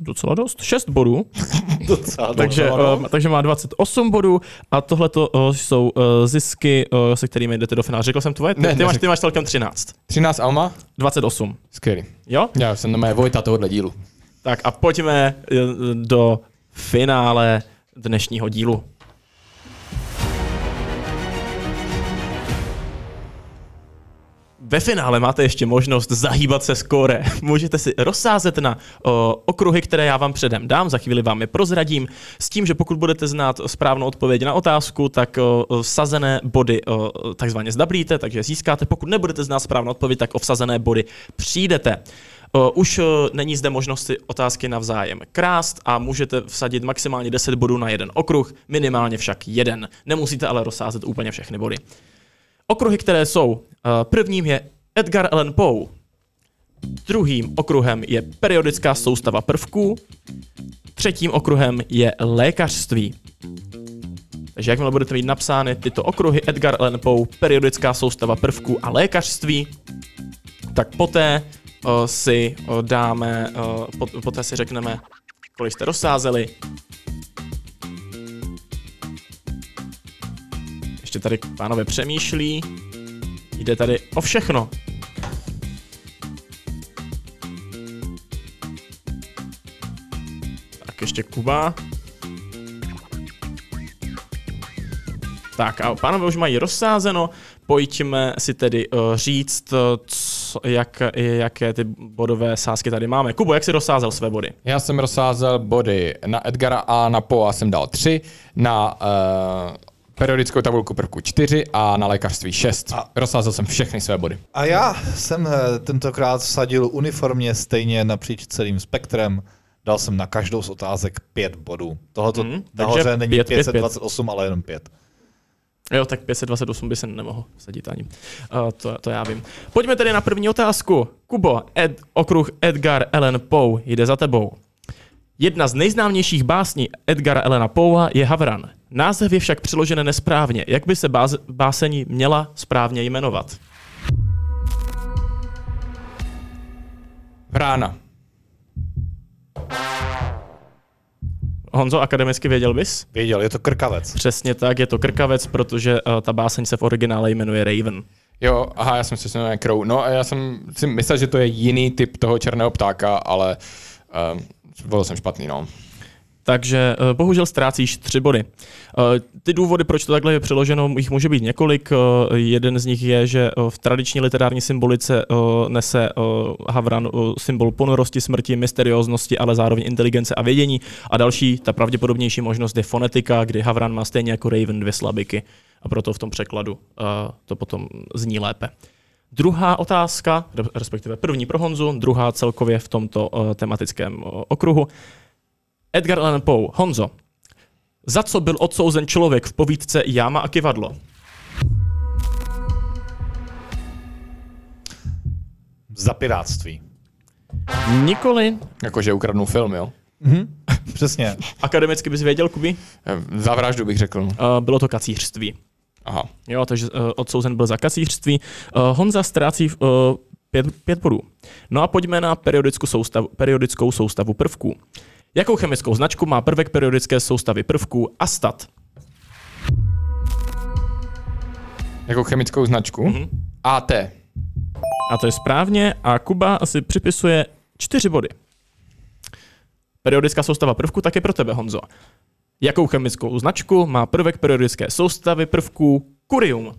docela dost, 6 bodů, (laughs) Docela takže, dobře. uh, takže má 28 bodů a tohle uh, jsou uh, zisky, uh, se kterými jdete do finále. Řekl jsem tvoje? Ty, Ne, ty, máš, neřekl. ty máš celkem 13. 13 Alma? 28. Skvělý. Jo? Já jsem na mé Vojta tohohle dílu. Tak a pojďme eh, do finále dnešního dílu. Ve finále máte ještě možnost zahýbat se skóre. (laughs) Můžete si rozsázet na o, okruhy, které já vám předem dám, za chvíli vám je prozradím, s tím, že pokud budete znát správnou odpověď na otázku, tak o, vsazené body o, takzvaně zdablíte, takže získáte. Pokud nebudete znát správnou odpověď, tak o vsazené body přijdete. O, Už o, není zde možnost si otázky navzájem krást a můžete vsadit maximálně 10 bodů na jeden okruh, minimálně však jeden. Nemusíte ale rozsázet úplně všechny body. Okruhy, které jsou, prvním je Edgar Allan Poe, druhým okruhem je periodická soustava prvků, třetím okruhem je lékařství. Takže jakmile budete mít napsány tyto okruhy Edgar Allan Poe, periodická soustava prvků a lékařství, tak poté uh, si uh, dáme, uh, pot, poté si řekneme, kolik jste rozsázeli. Ještě tady pánové přemýšlí. Jde tady o všechno. Tak ještě Kuba. Tak a pánové už mají rozsázeno, pojďme si tedy uh, říct, uh, co, jak, jaké ty bodové sázky tady máme. Kubo, jak jsi rozsázel své body? Já jsem rozsázel body na Edgara a na Poa jsem dal 3, na uh, periodickou tabulku prvku 4 a na lékařství 6. A- Rozsázel jsem všechny své body. A já jsem eh, tentokrát vsadil uniformně stejně napříč celým spektrem. Dal jsem na každou z otázek 5 bodů. Tohoto Mhm, hmm, takže nahoře není pět, pět, pět. 528, ale jenom 5. Jo, tak 528 by se nemohl sadit ani. Uh, to, to já vím. Pojďme tedy na první otázku. Kubo, Ed, okruh Edgar Allan Poe jde za tebou. Jedna z nejznámějších básní Edgara Allena Poea je Havran. Název je však přeložen nesprávně. Jak by se básení měla správně jmenovat? Vrána. Honzo, akademicky věděl bys? Věděl, je to krkavec. Přesně tak, je to krkavec, protože uh, ta báseň se v originále jmenuje Raven. Jo, aha, já jsem si myslel, že Crow. No a já jsem si myslel, že to je jiný typ toho černého ptáka, ale uh, byl jsem špatný, no. Takže uh, bohužel ztrácíš tři body. Uh, ty důvody, proč to takhle je přeloženo, jich může být několik. Uh, jeden z nich je, že v tradiční literární symbolice nese Havran symbol ponorosti, smrti, mysterióznosti, ale zároveň inteligence a vědění. A další, ta pravděpodobnější možnost je fonetika, kdy Havran má stejně jako Raven dvě slabiky. A proto v tom překladu to potom zní lépe. Druhá otázka, respektive první pro Honzu, druhá celkově v tomto uh, tematickém uh, okruhu. Edgar Allan Poe, Honzo, za co byl odsouzen člověk v povídce Jáma a kivadlo? Za piráctví. Nikoli. Jakože ukradnu film, jo. Přesně. Akademicky bys věděl, Kubi? Za vraždu bych řekl. Uh, bylo to kacířství. Aha. Jo, takže uh, odsouzen byl za kacířství. Uh, Honza ztrácí uh, pět, pět bodů. No a pojďme na periodickou soustavu, periodickou soustavu prvků. Jakou chemickou značku má prvek periodické soustavy prvků Astat? Jako chemickou značku? Mhm. Mm-hmm. AT. A to je správně a Kuba asi připisuje čtyři body. Periodická soustava prvků také pro tebe, Honzo. Jakou chemickou značku má prvek periodické soustavy prvků kurium?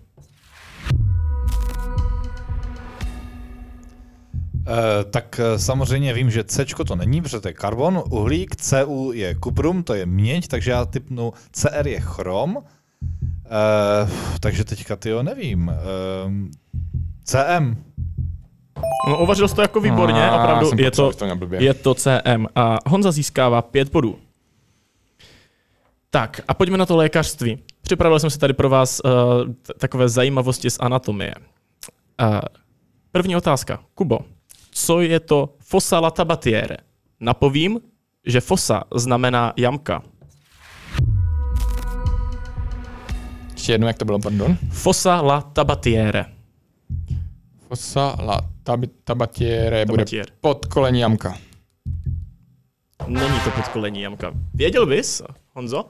E, tak eh, samozřejmě vím, že C to není, protože to je karbon, uhlík, Cu je kuprum, to je měď, takže já typnu Cr je chrom. E, takže teďka ty nevím. E, CM. No, uvařil jsi to jako výborně, A, opravdu jsem je to, to je to CM. A Honza získává pět bodů. Tak a pojďme na to lékařství. Připravil jsem si tady pro vás uh, takové zajímavosti z anatomie. Uh, první otázka. Kubo, co je to fossa latabatiere? Napovím, že fossa znamená jamka. Ještě jednou, jak to bylo, pardon. Fossa latabatiere. Fossa la tab- tabatiere bude Tabatiere. pod kolení jamka. Není to podkolení jamka. Věděl bys, Honzo?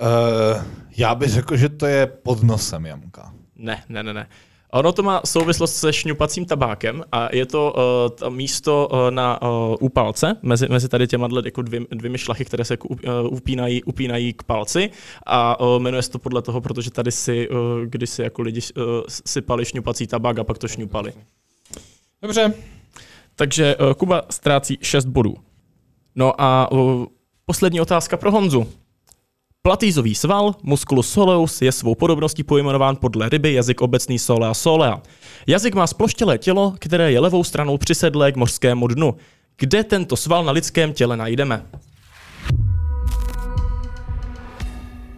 E, já bych řekl, že to je pod nosem jamka. Ne, ne, ne, ne. Ono to má souvislost se šňupacím tabákem a je to uh, to místo uh, na uh, u palce, mezi, mezi tady těma jako dvě, dvěmi šlachy, které se uh, upínají, upínají k palci a uh, jmenuje se to podle toho, protože tady si, uh, když si jako lidi uh, sypali šňupací tabák a pak to šňupali. Dobře. Takže uh, Kuba ztrácí 6 bodů. No a uh, poslední otázka pro Honzu. Platýzový sval, musculus soleus, je svou podobností pojmenován podle ryby jazyk obecný solea solea. Jazyk má sploštělé tělo, které je levou stranou přisedlé k mořskému dnu. Kde tento sval na lidském těle najdeme?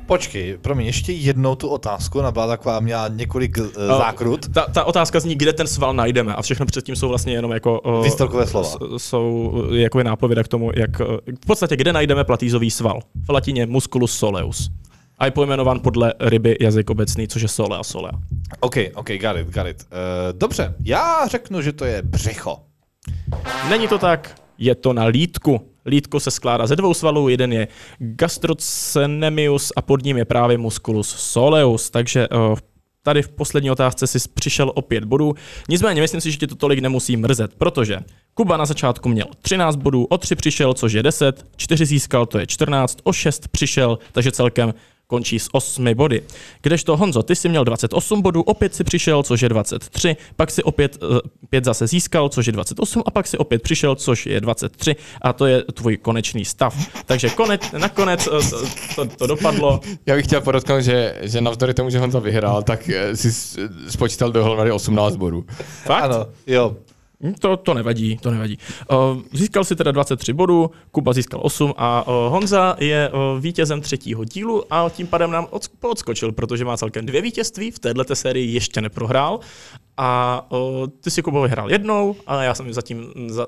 Počkej, promiň, ještě jednou tu otázku, ona byla taková, měla několik uh, zákrut. Ta, ta otázka zní, kde ten sval najdeme a všechno předtím jsou vlastně jenom jako... Uh, Výstelkové slova. Jsou uh, jako nápověda k tomu, jak... Uh, v podstatě, kde najdeme platýzový sval? V latině musculus soleus. A je pojmenován podle ryby jazyk obecný, což je solea solea. OK, OK, got it, got it. Uh, dobře, já řeknu, že to je břicho. Není to tak, je to na lítku. Lítko se skládá ze dvou svalů, jeden je gastrocnemius a pod ním je právě musculus soleus, takže uh, tady v poslední otázce si přišel o pět bodů. Nicméně myslím si, že tě to tolik nemusí mrzet, protože Kuba na začátku měl 13 bodů, o 3 přišel, což je 10, 4 získal, to je 14, o 6 přišel, takže celkem končí s 8 body. Kdežto Honzo, ty si měl 28 bodů, opět si přišel, což je 23, pak si opět uh, 5 zase získal, což je 28 a pak si opět přišel, což je 23 a to je tvůj konečný stav. Takže konec, nakonec uh, to, to, to dopadlo. Já bych chtěl podotknout, že, že navzdory tomu, že Honza vyhrál, tak eh, si spočítal dohromady 18 bodů. Fakt? Ano, jo. Hm, To, to nevadí, to nevadí. Uh, získal si teda 23 bodů, Kuba získal 8 a uh, Honza je uh, vítězem třetího dílu a tím pádem nám odsk- poodskočil, protože má celkem dvě vítězství, v této sérii ještě neprohrál a ty si Kuba vyhrál jednou a já jsem zatím za,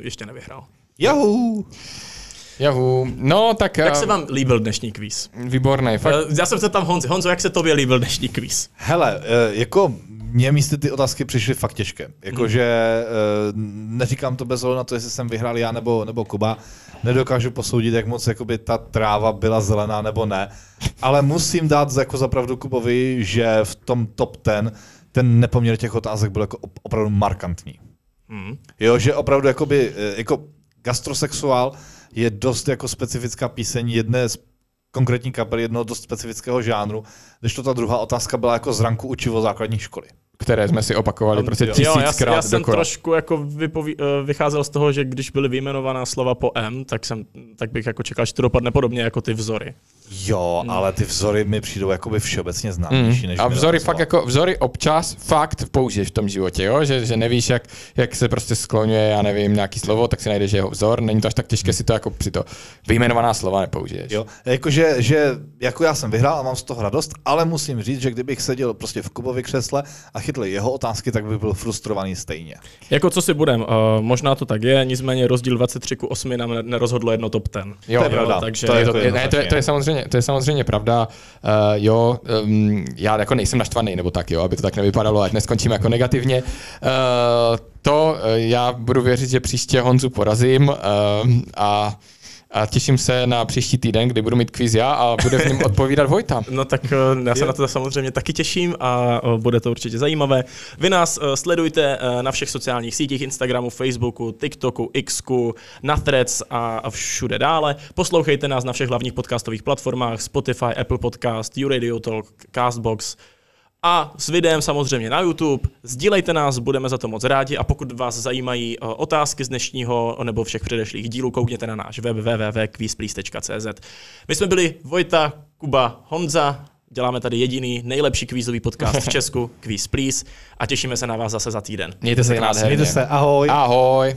ještě nevyhrál. Yahoo! Jahu, no tak... Jak eh, se vám líbil dnešní kvíz? Výborný, fakt. Já jsem se tam Honzi. Honzo, jak se tobě líbil dnešní kvíz? Hele, eh, jako mně místy ty otázky přišly fakt těžké. Jakože Hmm. neříkám to bez na to, jestli jsem vyhrál já nebo, nebo Kuba. Nedokážu posoudit, jak moc jakoby, ta tráva byla zelená nebo ne. Ale musím dát jako zapravdu Kubovi, že v tom top ten ten nepoměr těch otázek byl jako op- opravdu markantní. Hmm. Jo, že opravdu jakoby, eh, jako gastrosexuál je dost jako specifická píseň jedné z konkrétní kapely jednoho dost specifického žánru, když to ta druhá otázka byla jako z ranku učivo základní školy. Které jsme si opakovali prostě jo, já, tisíckrát já jsem dokola. trošku jako vypoví, eh, vycházel z toho, že když byly vyjmenovaná slova po M, tak, jsem, tak bych jako čekal, že to dopadne podobně jako ty vzory. Jo, ale ty vzory mi přijdou jakoby všeobecně známější. Než Hmm. A vzory fakt jako, vzory občas fakt použiješ v tom životě, jo? Že, že nevíš, jak, jak se prostě skloňuje, já nevím, nějaký slovo, tak si najdeš jeho vzor, není to až tak těžké si to jako při to vyjmenovaná slova nepoužiješ. Jo, jakože, že jako já jsem vyhrál a mám z toho radost, ale musím říct, že kdybych seděl prostě v Kubově křesle a chytl jeho otázky, tak bych byl frustrovaný stejně. Jako co si budem, uh, možná to tak je, nicméně rozdíl 23 ku 8 nám ne- nerozhodlo jedno top ten. Jo, To je pravda. takže To je to, je, ne, to, je, to, je samozřejmě, to je samozřejmě pravda. Uh, jo, um, já jako nejsem naštvaný, nebo tak, jo, aby to tak nevypadalo, ať neskončíme jako negativně. Uh, to uh, já budu věřit, že příště Honzu porazím uh, a, a těším se na příští týden, kdy budu mít quiz já a bude v něm (laughs) odpovídat Vojta. No tak eh, já se na to samozřejmě taky těším a eh, bude to určitě zajímavé. Vy nás eh, sledujte na všech sociálních sítích, Instagramu, Facebooku, TikToku, Xku, na Threads a a všude dále. Poslouchejte nás na všech hlavních podcastových platformách Spotify, Apple Podcast, YouRadio Talk, Castbox a s videem samozřejmě na YouTube. Sdílejte nás, budeme za to moc rádi a pokud vás zajímají eh, otázky z dnešního nebo všech předešlých dílů, koukněte na náš web www.quizplease.cz. My jsme byli Vojta, Kuba, Honza, děláme tady jediný nejlepší kvízový podcast v (laughs) Česku, Quiz Please a těšíme se na vás zase za týden. Mějte se Mějte krásně. se, ahoj. Ahoj.